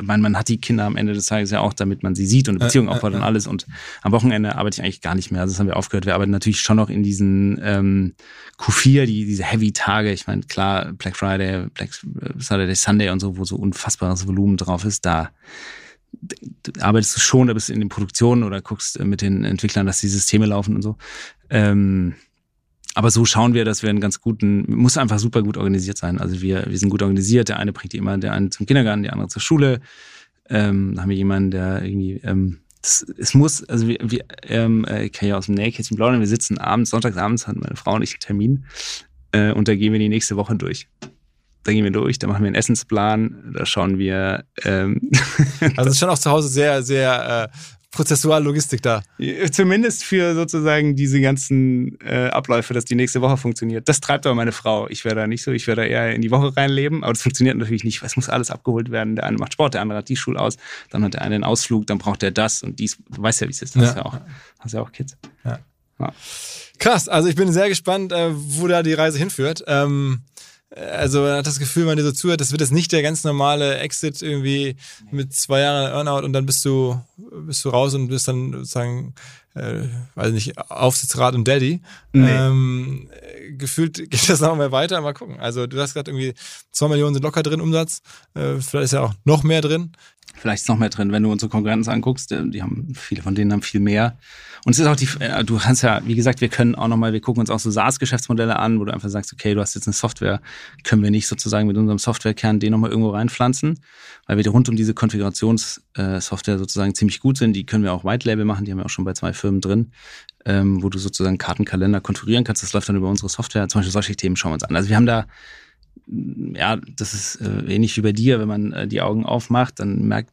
man, man hat die Kinder am Ende des Tages ja auch, damit man sie sieht und eine Beziehung aufbaut und alles. Und am Wochenende arbeite ich eigentlich gar nicht mehr. Also das haben wir aufgehört. Wir arbeiten natürlich schon noch in diesen ähm, Q4, die, diese Heavy-Tage. Ich meine, klar, Black Friday, Black Saturday, Sunday und so, wo so unfassbares Volumen drauf ist, da arbeitest du schon, da bist du in den Produktionen oder guckst mit den Entwicklern, dass die Systeme laufen und so. Ähm, aber so schauen wir, dass wir einen ganz guten, muss einfach super gut organisiert sein. Also wir, wir sind gut organisiert. Der eine bringt die immer, der eine zum Kindergarten, der andere zur Schule. Ähm, da haben wir jemanden, der irgendwie, ähm, das, es muss, also wir, wir ähm, äh, ich kann ja aus dem Nähkästchen plaudern, wir sitzen abends, sonntagsabends hat meine Frau und ich einen Termin äh, und da gehen wir die nächste Woche durch da gehen wir durch, da machen wir einen Essensplan, da schauen wir. Ähm also ist schon auch zu Hause sehr, sehr äh, prozessual Logistik da. Zumindest für sozusagen diese ganzen äh, Abläufe, dass die nächste Woche funktioniert. Das treibt aber meine Frau. Ich wäre da nicht so, ich wäre da eher in die Woche reinleben, aber das funktioniert natürlich nicht, weil es muss alles abgeholt werden. Der eine macht Sport, der andere hat die Schule aus, dann hat der eine einen Ausflug, dann braucht der das und dies. Du weißt ja, wie es ist. Du ja. hast ja auch, hast ja auch Kids. Ja. ja. Krass, also ich bin sehr gespannt, äh, wo da die Reise hinführt. Ähm, also man hat das Gefühl, wenn man dir so zuhört, das wird jetzt nicht der ganz normale Exit irgendwie mit zwei Jahren Earnout und dann bist du, bist du raus und bist dann sozusagen, äh, weiß nicht, Aufsichtsrat und Daddy. Nee. Ähm, gefühlt geht das noch mal weiter, mal gucken. Also du hast gerade irgendwie zwei Millionen sind locker drin Umsatz, äh, vielleicht ist ja auch noch mehr drin. Vielleicht ist noch mehr drin, wenn du unsere Konkurrenz anguckst, äh, die haben, viele von denen haben viel mehr. Und es ist auch die, äh, du kannst ja, wie gesagt, wir können auch nochmal, wir gucken uns auch so SaaS-Geschäftsmodelle an, wo du einfach sagst, okay, du hast jetzt eine Software, können wir nicht sozusagen mit unserem Softwarekern den nochmal irgendwo reinpflanzen, weil wir rund um diese Konfigurationssoftware sozusagen ziemlich gut sind. Die können wir auch White Label machen, die haben wir auch schon bei zwei Firmen drin, ähm, wo du sozusagen Kartenkalender konfigurieren kannst. Das läuft dann über unsere Software. Zum Beispiel solche Themen schauen wir uns an. Also wir haben da ja, das ist äh, ähnlich wie bei dir, wenn man äh, die Augen aufmacht, dann merkt,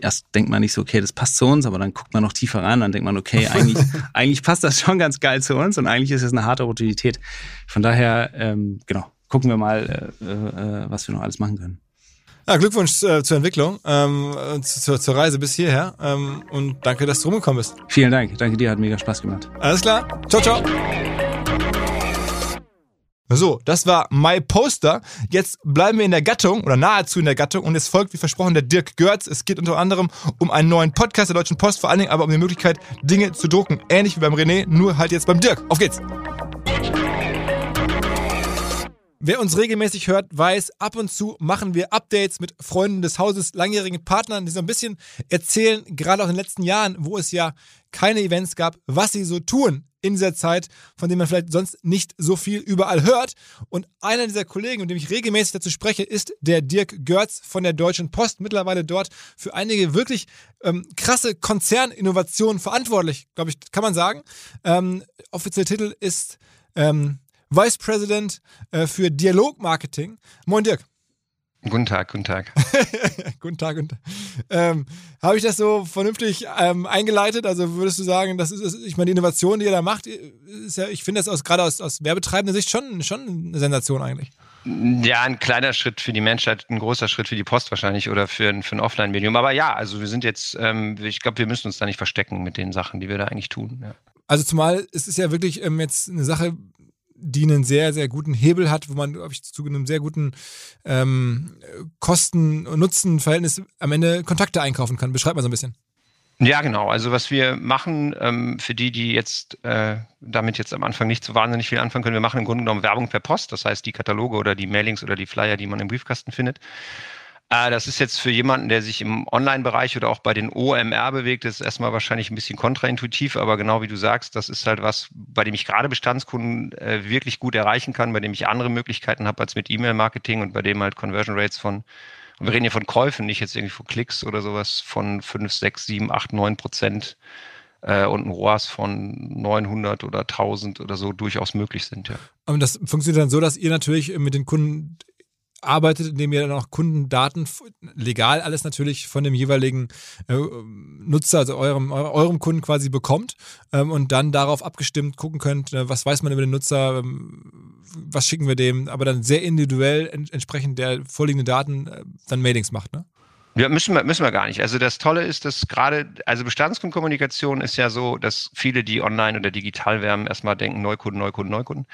erst denkt man nicht so, okay, das passt zu uns, aber dann guckt man noch tiefer rein, dann denkt man, okay, eigentlich, eigentlich passt das schon ganz geil zu uns und eigentlich ist es eine harte Opportunität. Von daher, ähm, genau, gucken wir mal, äh, äh, was wir noch alles machen können. Ja, Glückwunsch äh, zur Entwicklung, ähm, zur, zur Reise bis hierher ähm, und danke, dass du rumgekommen bist. Vielen Dank, danke dir, hat mega Spaß gemacht. Alles klar, ciao, ciao. So, das war My Poster. Jetzt bleiben wir in der Gattung oder nahezu in der Gattung und es folgt wie versprochen der Dirk Görz. Es geht unter anderem um einen neuen Podcast der Deutschen Post, vor allen Dingen aber um die Möglichkeit, Dinge zu drucken. Ähnlich wie beim René, nur halt jetzt beim Dirk. Auf geht's! Wer uns regelmäßig hört, weiß, ab und zu machen wir Updates mit Freunden des Hauses, langjährigen Partnern, die so ein bisschen erzählen, gerade auch in den letzten Jahren, wo es ja keine Events gab, was sie so tun in dieser Zeit, von dem man vielleicht sonst nicht so viel überall hört. Und einer dieser Kollegen, mit dem ich regelmäßig dazu spreche, ist der Dirk Görz von der Deutschen Post, mittlerweile dort für einige wirklich ähm, krasse Konzerninnovationen verantwortlich, glaube ich, kann man sagen. Ähm, offizieller Titel ist ähm, Vice President äh, für Dialogmarketing. Moin Dirk. Guten Tag, guten Tag. guten Tag, guten Tag. Ähm, Habe ich das so vernünftig ähm, eingeleitet? Also würdest du sagen, das ist, ich meine, die Innovation, die ihr da macht, ist ja, ich finde das aus, gerade aus, aus werbetreibender Sicht schon, schon eine Sensation eigentlich. Ja, ein kleiner Schritt für die Menschheit, ein großer Schritt für die Post wahrscheinlich oder für ein, für ein Offline-Medium. Aber ja, also wir sind jetzt, ähm, ich glaube, wir müssen uns da nicht verstecken mit den Sachen, die wir da eigentlich tun. Ja. Also zumal es ist ja wirklich ähm, jetzt eine Sache, die einen sehr, sehr guten Hebel hat, wo man, glaube ich, zu einem sehr guten ähm, Kosten-Nutzen-Verhältnis am Ende Kontakte einkaufen kann. Beschreib mal so ein bisschen. Ja, genau. Also was wir machen, ähm, für die, die jetzt äh, damit jetzt am Anfang nicht so wahnsinnig viel anfangen können, wir machen im Grunde genommen Werbung per Post, das heißt die Kataloge oder die Mailings oder die Flyer, die man im Briefkasten findet. Äh, das ist jetzt für jemanden, der sich im Online-Bereich oder auch bei den OMR bewegt, ist erstmal wahrscheinlich ein bisschen kontraintuitiv, aber genau wie du sagst, das ist halt was, bei dem ich gerade Bestandskunden äh, wirklich gut erreichen kann, bei dem ich andere Möglichkeiten habe als mit E-Mail-Marketing und bei dem halt Conversion Rates von, wir reden hier von Käufen, nicht jetzt irgendwie von Klicks oder sowas, von 5, 6, 7, 8, 9 Prozent äh, und ein ROAS von 900 oder 1000 oder so durchaus möglich sind. Ja. Und das funktioniert dann so, dass ihr natürlich mit den Kunden arbeitet, indem ihr dann auch Kundendaten, legal alles natürlich von dem jeweiligen äh, Nutzer, also eurem, eurem Kunden quasi bekommt ähm, und dann darauf abgestimmt gucken könnt, äh, was weiß man über den Nutzer, ähm, was schicken wir dem, aber dann sehr individuell ent entsprechend der vorliegenden Daten äh, dann Mailings macht, ne? Ja, müssen wir, müssen wir gar nicht. Also das Tolle ist, dass gerade, also Bestandskundenkommunikation ist ja so, dass viele, die online oder digital werben, erstmal denken, Neukunden, Neukunden, Neukunden.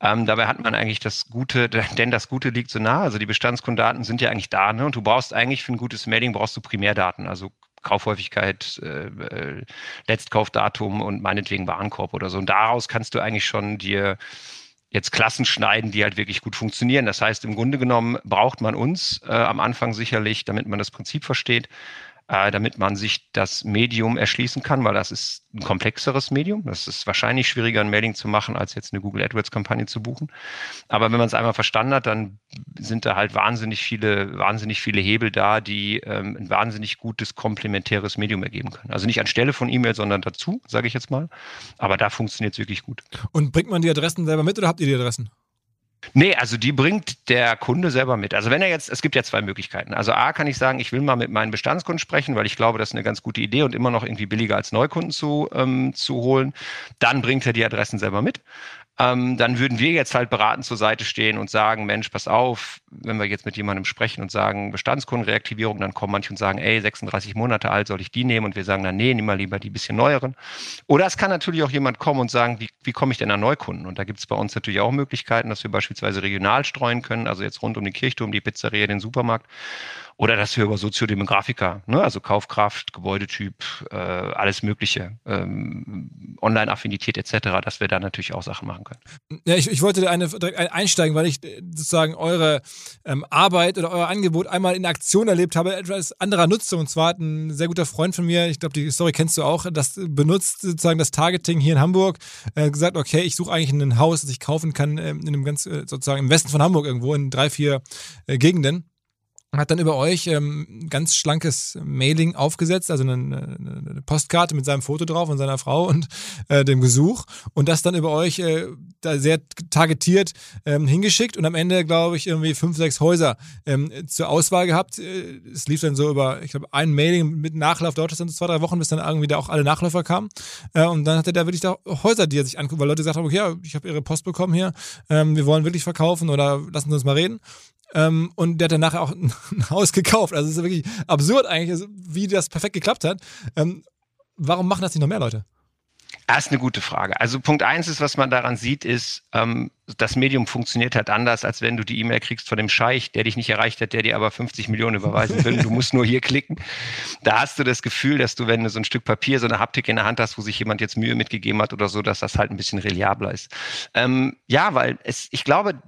Ähm, dabei hat man eigentlich das Gute, denn das Gute liegt so nah. Also die Bestandskundendaten sind ja eigentlich da, ne? Und du brauchst eigentlich für ein gutes Mailing brauchst du Primärdaten, also Kaufhäufigkeit, äh, äh Letztkaufdatum und meinetwegen Warenkorb oder so. Und daraus kannst du eigentlich schon dir jetzt Klassen schneiden, die halt wirklich gut funktionieren. Das heißt, im Grunde genommen braucht man uns äh, am Anfang sicherlich, damit man das Prinzip versteht, äh, damit man sich das Medium erschließen kann, weil das ist ein komplexeres Medium. Das ist wahrscheinlich schwieriger, ein Mailing zu machen, als jetzt eine Google AdWords-Kampagne zu buchen. Aber wenn man es einmal verstanden hat, dann sind da halt wahnsinnig viele, wahnsinnig viele Hebel da, die ähm, ein wahnsinnig gutes komplementäres Medium ergeben können. Also nicht anstelle von E-Mail, sondern dazu, sage ich jetzt mal. Aber da funktioniert es wirklich gut. Und bringt man die Adressen selber mit oder habt ihr die Adressen? Nee, also die bringt der Kunde selber mit. Also wenn er jetzt, es gibt ja zwei Möglichkeiten. Also A kann ich sagen, ich will mal mit meinen Bestandskunden sprechen, weil ich glaube, das ist eine ganz gute Idee und immer noch irgendwie billiger als Neukunden zu, ähm, zu holen. Dann bringt er die Adressen selber mit ähm, dann würden wir jetzt halt beratend zur Seite stehen und sagen, Mensch, pass auf, wenn wir jetzt mit jemandem sprechen und sagen Bestandskundenreaktivierung, dann kommen manche und sagen, ey, 36 Monate alt, soll ich die nehmen? Und wir sagen dann, nee, nimm mal lieber die bisschen neueren. Oder es kann natürlich auch jemand kommen und sagen, wie, wie komme ich denn an Neukunden? Und da gibt es bei uns natürlich auch Möglichkeiten, dass wir beispielsweise regional streuen können, also jetzt rund um den Kirchturm, die Pizzeria, den Supermarkt oder dass wir über Soziodemografika, ne, also Kaufkraft, Gebäudetyp, äh, alles Mögliche, ähm, Online-Affinität etc., dass wir da natürlich auch Sachen machen können. Ja, ich, ich wollte eine, direkt einsteigen, weil ich äh, sozusagen eure ähm, Arbeit oder euer Angebot einmal in Aktion erlebt habe, etwas anderer Nutzung. Und zwar hat ein sehr guter Freund von mir, ich glaube, die Story kennst du auch, das benutzt sozusagen das Targeting hier in Hamburg, äh, gesagt, okay, ich suche eigentlich ein Haus, das ich kaufen kann äh, in einem ganz, äh, sozusagen im Westen von Hamburg irgendwo, in drei, vier äh, Gegenden hat dann über euch ähm, ganz schlankes Mailing aufgesetzt, also eine, eine, Postkarte mit seinem Foto drauf und seiner Frau und äh, dem Gesuch und das dann über euch äh, da sehr targetiert ähm, hingeschickt und am Ende, glaube ich, irgendwie fünf, sechs Häuser ähm, zur Auswahl gehabt. Äh, es lief dann so über, ich glaube, ein Mailing mit Nachlauf, dauert das dann zwei, drei Wochen, bis dann irgendwie da auch alle Nachläufer kamen. Äh, und dann hatte der wirklich da Häuser, die er sich anguckt, weil Leute gesagt haben, okay, ja, ich habe ihre Post bekommen hier, ähm, wir wollen wirklich verkaufen oder lassen Sie uns mal reden. Ähm, und der hat dann nachher auch ein Haus gekauft. Also es ist wirklich absurd eigentlich, also wie das perfekt geklappt hat. Ähm, warum machen das nicht noch mehr Leute? Das ist eine gute Frage. Also Punkt eins ist, was man daran sieht, ist, ähm, das Medium funktioniert halt anders, als wenn du die E-Mail kriegst von dem Scheich, der dich nicht erreicht hat, der dir aber 50 Millionen überweisen will. du musst nur hier klicken. Da hast du das Gefühl, dass du, wenn du so ein Stück Papier, so eine Haptik in der Hand hast, wo sich jemand jetzt Mühe mitgegeben hat oder so, dass das halt ein bisschen reliabler ist. Ähm, ja, weil es, ich glaube,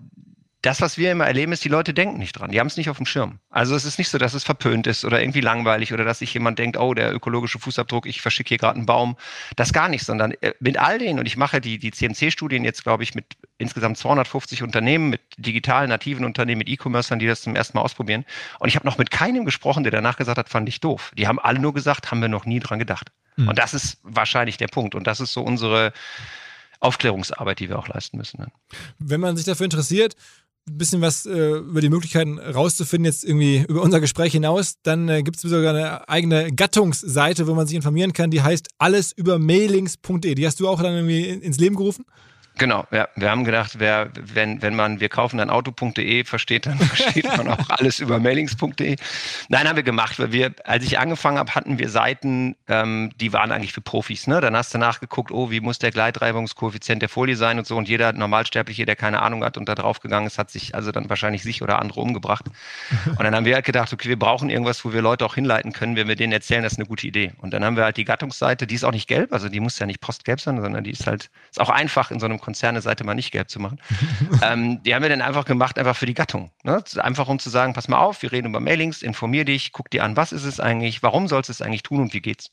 das, was wir immer erleben, ist, die Leute denken nicht dran. Die haben es nicht auf dem Schirm. Also es ist nicht so, dass es verpönt ist oder irgendwie langweilig oder dass sich jemand denkt, oh, der ökologische Fußabdruck, ich verschicke hier gerade einen Baum. Das gar nicht, sondern äh, mit all denen, und ich mache die, die CMC-Studien jetzt, glaube ich, mit insgesamt 250 Unternehmen, mit digitalen, nativen Unternehmen, mit E-Commercern, die das zum ersten Mal ausprobieren. Und ich habe noch mit keinem gesprochen, der danach gesagt hat, fand ich doof. Die haben alle nur gesagt, haben wir noch nie dran gedacht. Mhm. Und das ist wahrscheinlich der Punkt. Und das ist so unsere Aufklärungsarbeit, die wir auch leisten müssen. Wenn man sich dafür interessiert, ein bisschen was äh, über die Möglichkeiten rauszufinden, jetzt irgendwie über unser Gespräch hinaus, dann äh, gibt es sogar eine eigene Gattungsseite, wo man sich informieren kann, die heißt allesübermailings.de. Die hast du auch dann irgendwie ins Leben gerufen? Genau, ja. Wir haben gedacht, wer, wenn, wenn man wir kaufen dann Auto.de versteht, dann versteht man auch alles über mailings.de. Nein, haben wir gemacht, weil wir, als ich angefangen habe, hatten wir Seiten, ähm, die waren eigentlich für Profis. Ne? Dann hast du nachgeguckt, oh, wie muss der Gleitreibungskoeffizient der Folie sein und so. Und jeder Normalsterbliche, der keine Ahnung hat und da drauf gegangen ist, hat sich also dann wahrscheinlich sich oder andere umgebracht. Und dann haben wir halt gedacht, okay, wir brauchen irgendwas, wo wir Leute auch hinleiten können, wenn wir denen erzählen, das ist eine gute Idee. Und dann haben wir halt die Gattungsseite, die ist auch nicht gelb, also die muss ja nicht postgelb sein, sondern die ist halt, ist auch einfach in so einem Konzerneseite mal nicht gelb zu machen. ähm, die haben wir dann einfach gemacht, einfach für die Gattung. Ne? Einfach um zu sagen, pass mal auf, wir reden über Mailings, informier dich, guck dir an, was ist es eigentlich, warum sollst du es eigentlich tun und wie geht's?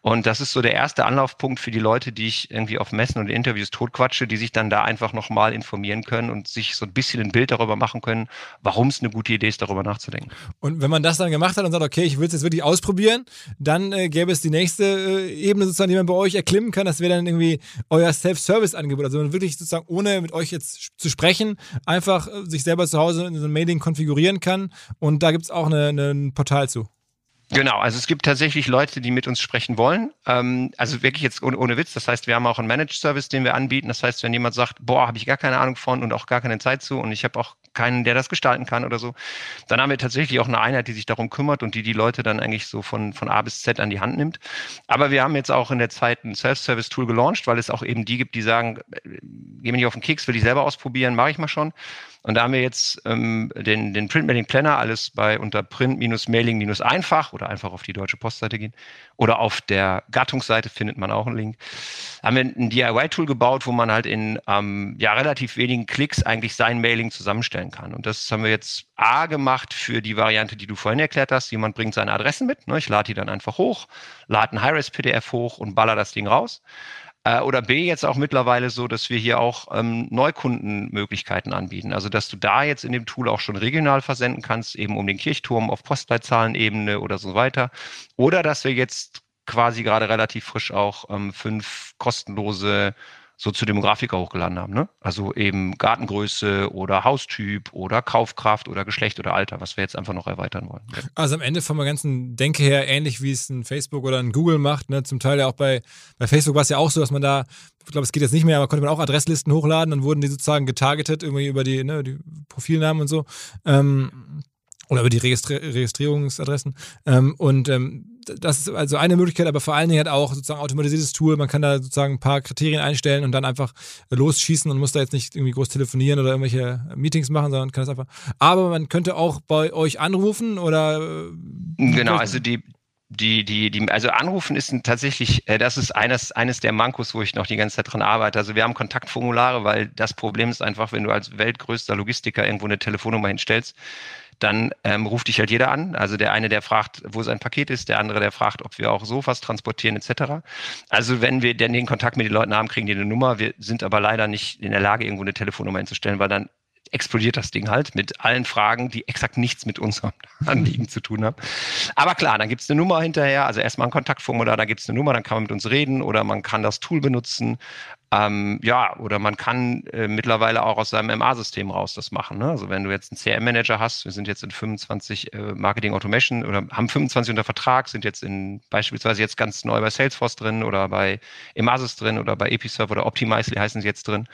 Und das ist so der erste Anlaufpunkt für die Leute, die ich irgendwie auf Messen und Interviews totquatsche, die sich dann da einfach nochmal informieren können und sich so ein bisschen ein Bild darüber machen können, warum es eine gute Idee ist, darüber nachzudenken. Und wenn man das dann gemacht hat und sagt, okay, ich will es jetzt wirklich ausprobieren, dann äh, gäbe es die nächste äh, Ebene sozusagen, die man bei euch erklimmen kann. Das wäre dann irgendwie euer Self-Service-Angebot. Also man wirklich sozusagen ohne mit euch jetzt zu sprechen, einfach äh, sich selber zu Hause in so einem Mailing konfigurieren kann. Und da gibt es auch ein Portal zu. Genau, also es gibt tatsächlich Leute, die mit uns sprechen wollen. Ähm, also wirklich jetzt ohne, ohne, Witz. Das heißt, wir haben auch einen Managed Service, den wir anbieten. Das heißt, wenn jemand sagt, boah, habe ich gar keine Ahnung von und auch gar keine Zeit zu und ich habe auch keinen, der das gestalten kann oder so, dann haben wir tatsächlich auch eine Einheit, die sich darum kümmert und die die Leute dann eigentlich so von, von A bis Z an die Hand nimmt. Aber wir haben jetzt auch in der Zeit ein Self-Service-Tool gelauncht, weil es auch eben die gibt, die sagen, äh, geh mir nicht auf den Keks, will ich selber ausprobieren, mache ich mal schon. Und da haben wir jetzt ähm, den, den Print-Mailing Planner, alles bei unter Print-Mailing-einfach oder einfach auf die Deutsche Postseite gehen. Oder auf der Gattungsseite findet man auch einen Link. Haben wir ein DIY-Tool gebaut, wo man halt in ähm, ja, relativ wenigen Klicks eigentlich sein Mailing zusammenstellen kann. Und das haben wir jetzt A gemacht für die Variante, die du vorhin erklärt hast. Jemand bringt seine Adressen mit. Ne? Ich lade die dann einfach hoch, lade ein High-Res-PDF hoch und baller das Ding raus. Äh, oder B, jetzt auch mittlerweile so, dass wir hier auch ähm, Neukundenmöglichkeiten anbieten. Also, dass du da jetzt in dem Tool auch schon regional versenden kannst, eben um den Kirchturm auf Postleitzahlenebene oder so weiter. Oder dass wir jetzt quasi gerade relativ frisch auch ähm, fünf kostenlose Soziodemografiker hochgeladen haben. Ne? Also eben Gartengröße oder Haustyp oder Kaufkraft oder Geschlecht oder Alter, was wir jetzt einfach noch erweitern wollen. Also am Ende von der ganzen Denke her ähnlich wie es ein Facebook oder ein Google macht. Ne? Zum Teil ja auch bei, bei Facebook war es ja auch so, dass man da, ich glaube, es geht jetzt nicht mehr, aber konnte man auch Adresslisten hochladen, dann wurden die sozusagen getargetet, irgendwie über die, ne, die Profilnamen und so. Ähm, oder über die Registri Registrierungsadressen. Ähm, und ähm, das ist also eine Möglichkeit, aber vor allen Dingen hat auch sozusagen automatisiertes Tool. Man kann da sozusagen ein paar Kriterien einstellen und dann einfach losschießen und muss da jetzt nicht irgendwie groß telefonieren oder irgendwelche Meetings machen, sondern kann das einfach. Aber man könnte auch bei euch anrufen oder. Äh, genau, also die, die, die, die, also anrufen ist tatsächlich, äh, das ist eines, eines der Mankos, wo ich noch die ganze Zeit dran arbeite. Also wir haben Kontaktformulare, weil das Problem ist einfach, wenn du als weltgrößter Logistiker irgendwo eine Telefonnummer hinstellst, dann ähm, ruft dich halt jeder an. Also der eine, der fragt, wo sein Paket ist, der andere, der fragt, ob wir auch Sofas transportieren etc. Also wenn wir denn den Kontakt mit den Leuten haben, kriegen die eine Nummer. Wir sind aber leider nicht in der Lage, irgendwo eine Telefonnummer hinzustellen, weil dann explodiert das Ding halt mit allen Fragen, die exakt nichts mit unserem Anliegen zu tun haben. Aber klar, dann gibt es eine Nummer hinterher, also erstmal ein Kontaktformular, da gibt es eine Nummer, dann kann man mit uns reden oder man kann das Tool benutzen. Ähm, ja, oder man kann äh, mittlerweile auch aus seinem MA-System raus das machen. Ne? Also wenn du jetzt einen CRM-Manager hast, wir sind jetzt in 25 äh, Marketing Automation oder haben 25 unter Vertrag, sind jetzt in beispielsweise jetzt ganz neu bei Salesforce drin oder bei Emasis drin oder bei Episerve oder Optimizely heißen sie jetzt drin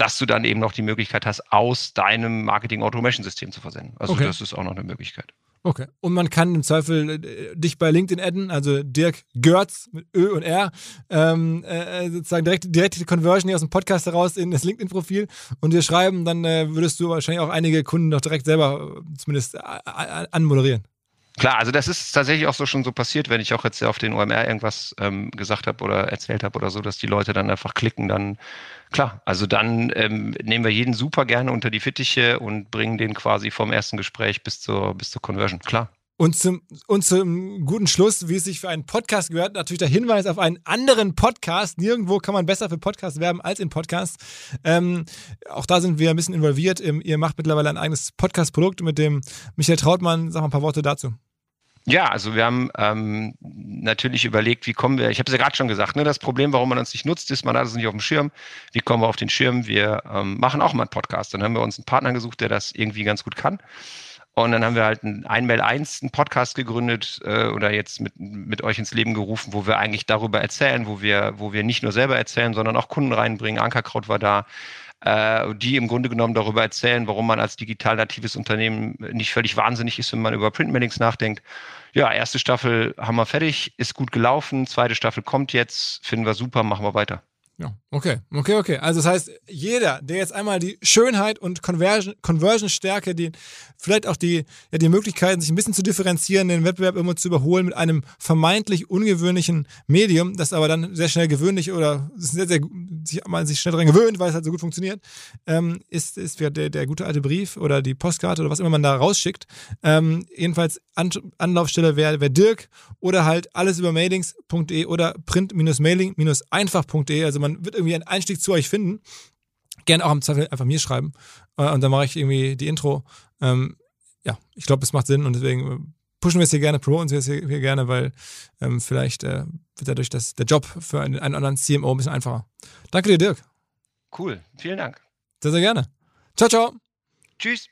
dass du dann eben noch die Möglichkeit hast, aus deinem Marketing Automation System zu versenden. Also okay. das ist auch noch eine Möglichkeit. Okay. Und man kann im Zweifel äh, dich bei LinkedIn adden, also Dirk Görz mit Ö und R, ähm, äh, sozusagen direkt, direkt die Conversion hier aus dem Podcast heraus in das LinkedIn-Profil und dir schreiben, dann äh, würdest du wahrscheinlich auch einige Kunden noch direkt selber äh, zumindest äh, anmoderieren. Klar, also das ist tatsächlich auch so schon so passiert, wenn ich auch jetzt auf den OMR irgendwas ähm, gesagt habe oder erzählt habe oder so, dass die Leute dann einfach klicken, dann klar, also dann ähm, nehmen wir jeden super gerne unter die Fittiche und bringen den quasi vom ersten Gespräch bis zur, bis zur Conversion, klar. Und zum, und zum guten Schluss, wie es sich für einen Podcast gehört, natürlich der Hinweis auf einen anderen Podcast. Nirgendwo kann man besser für Podcasts werben als in Podcasts. Ähm, auch da sind wir ein bisschen involviert. Ihr macht mittlerweile ein eigenes Podcast-Produkt mit dem Michael Trautmann. Sag mal ein paar Worte dazu. Ja, also wir haben ähm, natürlich überlegt, wie kommen wir, ich habe es ja gerade schon gesagt, ne, das Problem, warum man uns nicht nutzt, ist, man hat es nicht auf dem Schirm. Wie kommen wir auf den Schirm? Wir ähm, machen auch mal einen Podcast. Dann haben wir uns einen Partner gesucht, der das irgendwie ganz gut kann. Und dann haben wir halt einen Einmail 1 einen Podcast gegründet äh, oder jetzt mit, mit euch ins Leben gerufen, wo wir eigentlich darüber erzählen, wo wir, wo wir nicht nur selber erzählen, sondern auch Kunden reinbringen. Ankerkraut war da, äh, die im Grunde genommen darüber erzählen, warum man als digital natives Unternehmen nicht völlig wahnsinnig ist, wenn man über Printmailings nachdenkt. Ja, erste Staffel haben wir fertig, ist gut gelaufen, zweite Staffel kommt jetzt, finden wir super, machen wir weiter. Ja, okay, okay, okay. Also das heißt, jeder, der jetzt einmal die Schönheit und Conversion, Conversion-Stärke, die vielleicht auch die, ja, die Möglichkeiten, sich ein bisschen zu differenzieren, den Wettbewerb immer zu überholen mit einem vermeintlich ungewöhnlichen Medium, das aber dann sehr schnell gewöhnlich oder sehr, sehr, sich, man sich schnell daran gewöhnt, weil es halt so gut funktioniert, ähm, ist, ist der, der gute alte Brief oder die Postkarte oder was immer man da rausschickt. Ähm, jedenfalls An Anlaufstelle wäre wär Dirk oder halt alles über mailings.de oder print-mailing-einfach.de. Also man man wird irgendwie einen Einstieg zu euch finden. Gerne auch im Zweifel einfach mir schreiben. Äh, und dann mache ich irgendwie die Intro. Ähm, ja, ich glaube, es macht Sinn und deswegen äh, pushen wir es hier gerne, promoten wir es hier, hier gerne, weil ähm, vielleicht äh, wird dadurch das, der Job für einen, einen anderen CMO ein bisschen einfacher. Danke dir, Dirk. Cool, vielen Dank. Sehr, sehr gerne. Ciao, ciao. Tschüss.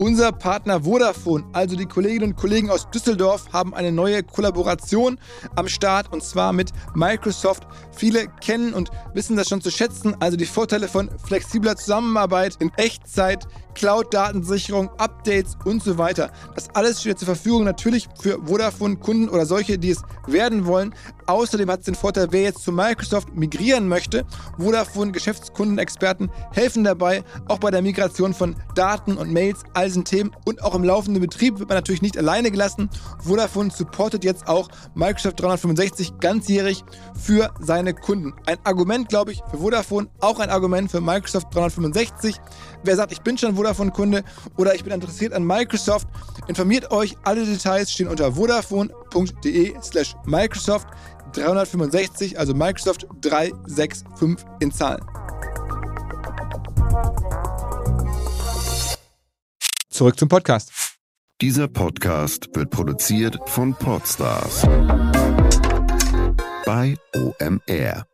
Unser Partner Vodafone, also die Kolleginnen und Kollegen aus Düsseldorf, haben eine neue Kollaboration am Start und zwar mit Microsoft. Viele kennen und wissen das schon zu schätzen, also die Vorteile von flexibler Zusammenarbeit in Echtzeit, Cloud-Datensicherung, Updates und so weiter. Das alles steht zur Verfügung natürlich für Vodafone-Kunden oder solche, die es werden wollen. Außerdem hat es den Vorteil, wer jetzt zu Microsoft migrieren möchte. Vodafone-Geschäftskundenexperten helfen dabei, auch bei der Migration von Daten und Mails, all diesen Themen und auch im laufenden Betrieb wird man natürlich nicht alleine gelassen. Vodafone supportet jetzt auch Microsoft 365 ganzjährig für seine Kunden. Ein Argument, glaube ich, für Vodafone, auch ein Argument für Microsoft 365. Wer sagt, ich bin schon Vodafone-Kunde oder ich bin interessiert an Microsoft, informiert euch. Alle Details stehen unter vodafone.de slash Microsoft 365, also Microsoft 365 in Zahlen. Zurück zum Podcast. Dieser Podcast wird produziert von Podstars bei OMR.